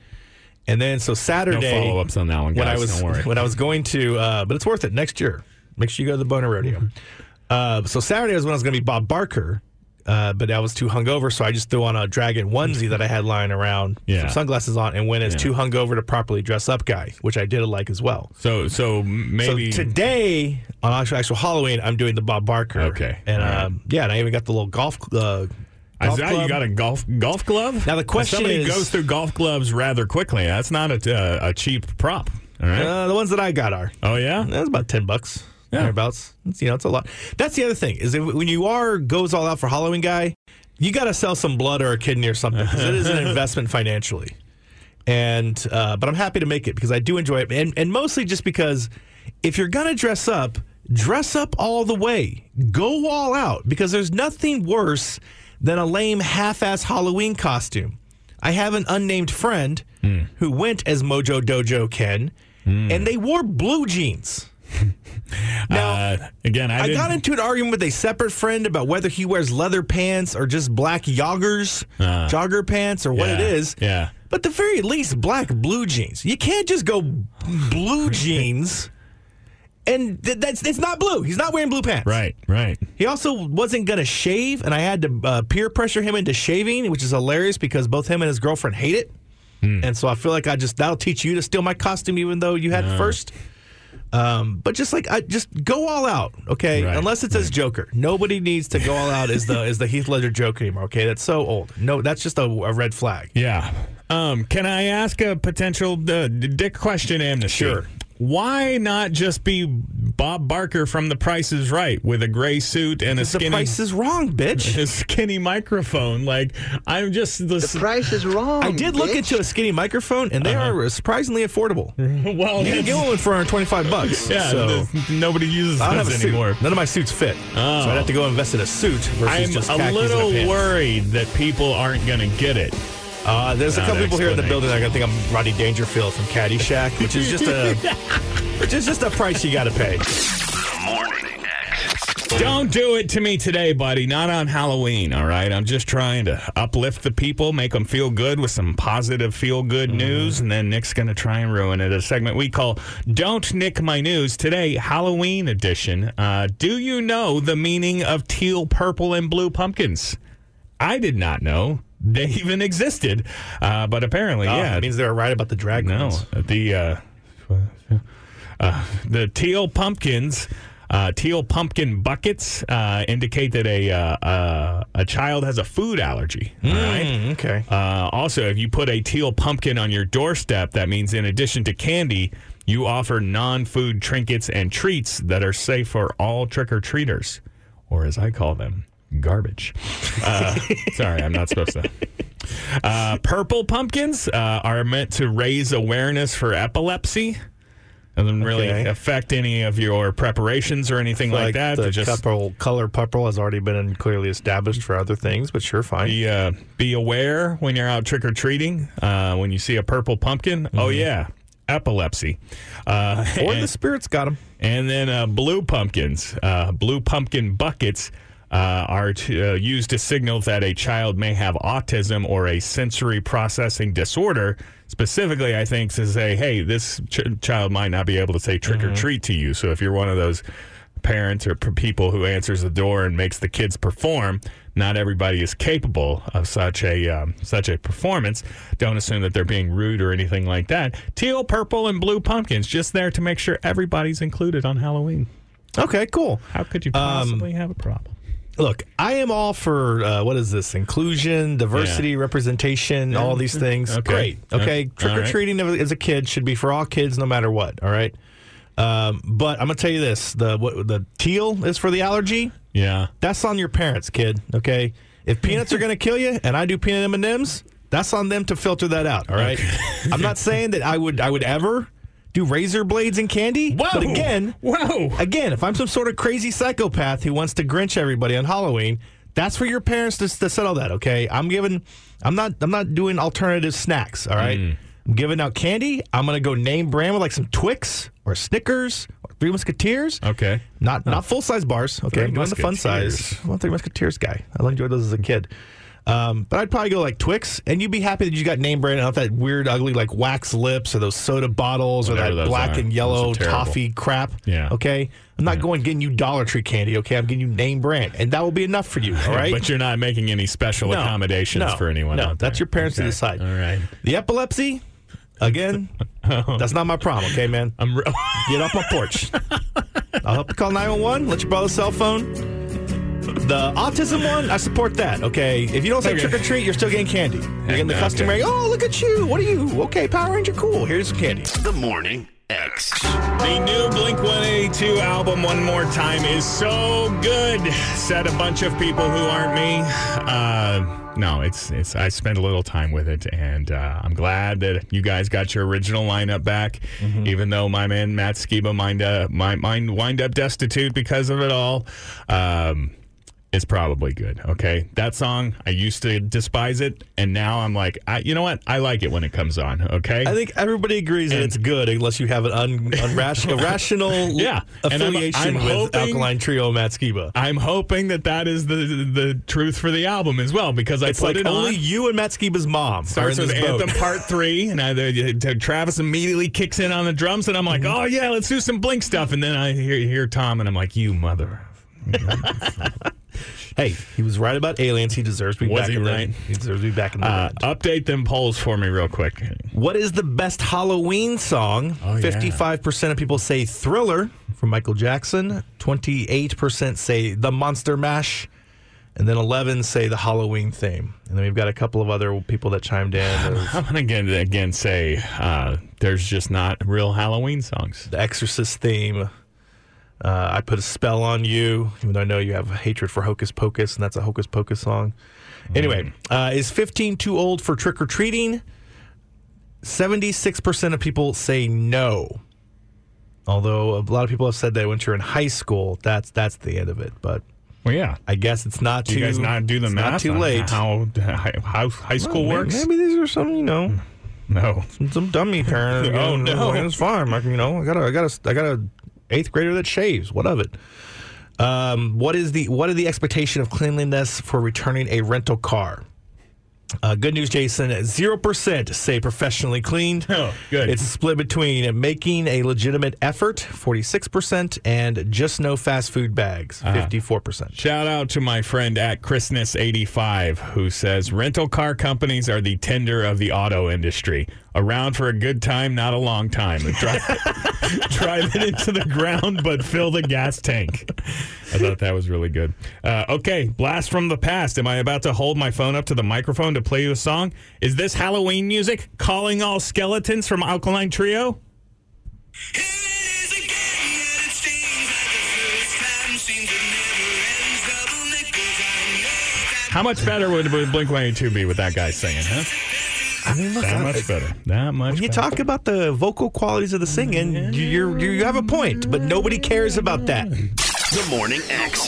And then so no Saturday, follow ups on that one, guys. when I was don't worry. when I was going to, uh, but it's worth it next year. Make sure you go to the Boner Rodeo. Uh, so Saturday was when I was going to be Bob Barker, uh, but I was too hungover, so I just threw on a dragon onesie that I had lying around, Yeah. some sunglasses on, and went as Yeah. too hungover to properly dress up guy, which I did like as well. so, so maybe So today on actual, actual Halloween, I'm doing the Bob Barker. Okay. and right. um, yeah, and I even got the little golf. Uh, golf saw you club. got a golf golf glove. Now the question is Somebody is- goes through golf gloves rather quickly. That's not a, uh, a cheap prop. All right. Uh, the ones that I got are. oh yeah. That's about ten bucks. Yeah. Thereabouts. It's, you know, it's a lot. That's the other thing is that when you are goes all out for Halloween guy, you got to sell some blood or a kidney or something because it is an investment financially. And uh, but I'm happy to make it because I do enjoy it, and and mostly just because if you're gonna dress up, dress up all the way, go all out because there's nothing worse than a lame half-ass Halloween costume. I have an unnamed friend who went as Mojo Dojo Ken, and they wore blue jeans. Now, Uh, again, I, I, got into an argument with a separate friend about whether he wears leather pants or just black joggers, jogger pants, or what it Uh. Yeah, is. Yeah. But the very least, black blue jeans. You can't just go blue jeans. And th- that's it's not blue. He's not wearing blue pants. Right. Right. He also wasn't gonna shave, and I had to uh, peer pressure him into shaving, which is hilarious because both him and his girlfriend hate it. Hmm. And so I feel like I just that'll teach you to steal my costume, even though you had it first. Um, but just like I just go all out, okay? Right, Unless it says Joker, nobody needs to go all out as the as the Heath Ledger Joker anymore. Okay, that's so old. No, that's just a, a red flag. Yeah. Um, can I ask a potential uh, dick question amnesty? Sure. Why not just be Bob Barker from The Price is Right with a gray suit and a The skinny price is wrong, bitch. a skinny microphone? Like I'm just the, The price is wrong. I did look bitch. into a skinny microphone, and they uh-huh. are surprisingly affordable. well, You can get one for 125 bucks. yeah, so. there's- nobody uses I don't have a those suit. anymore. None of my suits fit, so I'd oh. have to go invest in a suit versus I'm just a little and a pants. worried that people aren't going to get it. Uh, there's a couple people here in the building that are gonna think I'm Rodney Dangerfield from Caddyshack, which is just a, which is just a price you got to pay. Morning X. Don't do it to me today, buddy. Not on Halloween, all right? I'm just trying to uplift the people, make them feel good with some positive feel good news, and then Nick's going to try and ruin it. A segment we call Don't Nick My News. Today, Halloween edition. Uh, do you know the meaning of teal, purple, and blue pumpkins? I did not know they even existed, uh, but apparently, Oh, yeah. it means they were right about the drag no, the. Uh, Uh, the teal pumpkins, uh, teal pumpkin buckets uh, indicate that a uh, uh, a child has a food allergy. All right. Mm, okay. Uh, also, if you put a teal pumpkin on your doorstep, that means in addition to candy, you offer non-food trinkets and treats that are safe for all trick or treaters, or as I call them, garbage. Uh, sorry, I'm not supposed to. Uh, purple pumpkins uh, are meant to raise awareness for epilepsy. Doesn't really Okay. affect any of your preparations or anything like, that. The just purple, color purple has already been clearly established for other things, but sure, fine. be uh, be aware when you're out trick or treating. Uh, when you see a purple pumpkin, oh yeah, epilepsy. Uh, Mm-hmm. Or and, the spirits got them. and then uh, blue pumpkins, uh, blue pumpkin buckets. Uh, are to, uh, used to signal that a child may have autism or a sensory processing disorder. Specifically, I think to say, hey, this ch- child might not be able to say trick Mm-hmm. or treat to you. So if you're one of those parents or p- people who answers the door and makes the kids perform, not everybody is capable of such a um, such a performance. Don't assume that they're being rude or anything like that. Teal, purple, and blue pumpkins just there to make sure everybody's included on Halloween. Okay, cool. How could you Um, possibly have a problem? Look, I am all for uh, what is this? Inclusion, diversity, representation, all these things. Okay. Great. Okay. Yeah. Trick or treating as a kid should be for all kids, no matter what. All right. Um, but I'm gonna tell you this: the what, the teal is for the allergy. Yeah. That's on your parents, kid. Okay. If peanuts are gonna kill you, and I do peanut M and M's, that's on them to filter that out. All right. I'm not saying that I would I would ever do razor blades and candy. Whoa. But again, Whoa. Again, if I'm some sort of crazy psychopath who wants to Grinch everybody on Halloween, that's for your parents to, to settle that. Okay, I'm giving, I'm not, I'm not doing alternative snacks. All right, Mm. I'm giving out candy. I'm gonna go name brand with like some Twix or Snickers or Three Musketeers. Okay. Not not full size bars. Okay, Three I'm doing the fun size. I'm a Three Musketeers guy. I enjoyed those as a kid. Um, but I'd probably go like Twix, and you'd be happy that you got name brand, not that weird, ugly like wax lips or those soda bottles or that black are. and yellow toffee crap. Yeah. Okay. I'm not going getting you Dollar Tree candy. Okay. I'm getting you name brand, and that will be enough for you. All right. But you're not making any special No. accommodations No. for anyone No. That's your parents to decide. All right. The epilepsy, again, that's not my problem. Okay, man. I'm re- Get off my porch. I'll help you call 911. Let you borrow the cell phone. The autism one, I support that. Okay, if you don't say Okay. trick or treat, you're still getting candy. You're getting the Okay. customary. Oh, look at you! What are you? Okay, Power Ranger, cool. Here's some candy. The Morning X. The new Blink 182 album, One More Time, is so good. Said a bunch of people who aren't me. Uh, no, it's it's. I spent a little time with it, and uh, I'm glad that you guys got your original lineup back. Even though my man Matt Skiba might uh, might, might wind up destitute because of it all. Um, it's probably good. Okay, that song I used to despise it, and now I'm like, I, you know what? I like it when it comes on. Okay, I think everybody agrees that it's good unless you have an un, unrational, irrational Yeah. And I'm- affiliation I'm with hoping- Alkaline Trio Matt Skiba. I'm hoping that that is the the truth for the album as well because I It's put like it only on. you and Matt Skiba's mom Starts with. Anthem Part Three, and I, Travis immediately kicks in on the drums, and I'm like, Mm-hmm. "Oh yeah, let's do some Blink stuff." And then I hear, hear Tom, and I'm like, "You mother!" Hey, he was right about aliens. He deserves to be Was back he in the- right? he deserves to be back in the Uh, update them polls for me real quick. What is the best Halloween song? Oh, yeah. 55% of people say Thriller from Michael Jackson. 28% say The Monster Mash. And then 11 say the Halloween theme. And then we've got a couple of other people that chimed in. I'm gonna again again say uh, there's just not real Halloween songs. the Exorcist theme. Uh, I put a spell on you, even though I know you have a hatred for Hocus Pocus, and that's a Hocus Pocus song. Anyway, uh, is 15 too old for trick or treating? 76% of people say no. Although a lot of people have said that once you're in high school, that's that's the end of it. But Well, yeah. I guess it's not Do too you guys not do the math? Not too on late. How how high school Well, works? Maybe these are some, you know, No. some dummy parent. Oh, no. it's fine. I you know, I got a, I got a, I got a eighth grader that shaves. What of it? Um, what is the what is the expectation of cleanliness for returning a rental car? Uh, good news, Jason. 0% say professionally cleaned. Oh, good. It's split between making a legitimate effort, 46%, and just no fast food bags, Uh-huh. 54%. Shout out to my friend at Christmas85 who says rental car companies are the Tinder of the auto industry. Around for a good time, not a long time. Drive, drive it into the ground, but fill the gas tank. I thought that was really good. Uh, okay, blast from the past. Am I about to hold my phone up to the microphone to play you a song? Is this Halloween music? Calling all skeletons from Alkaline Trio? How much better would, would Blink 182 be with that guy singing, huh? I mean, look, That I- much better. That much When you better. talk about the vocal qualities of the singing, you, you're, you have a point, but nobody cares about that. The Morning X.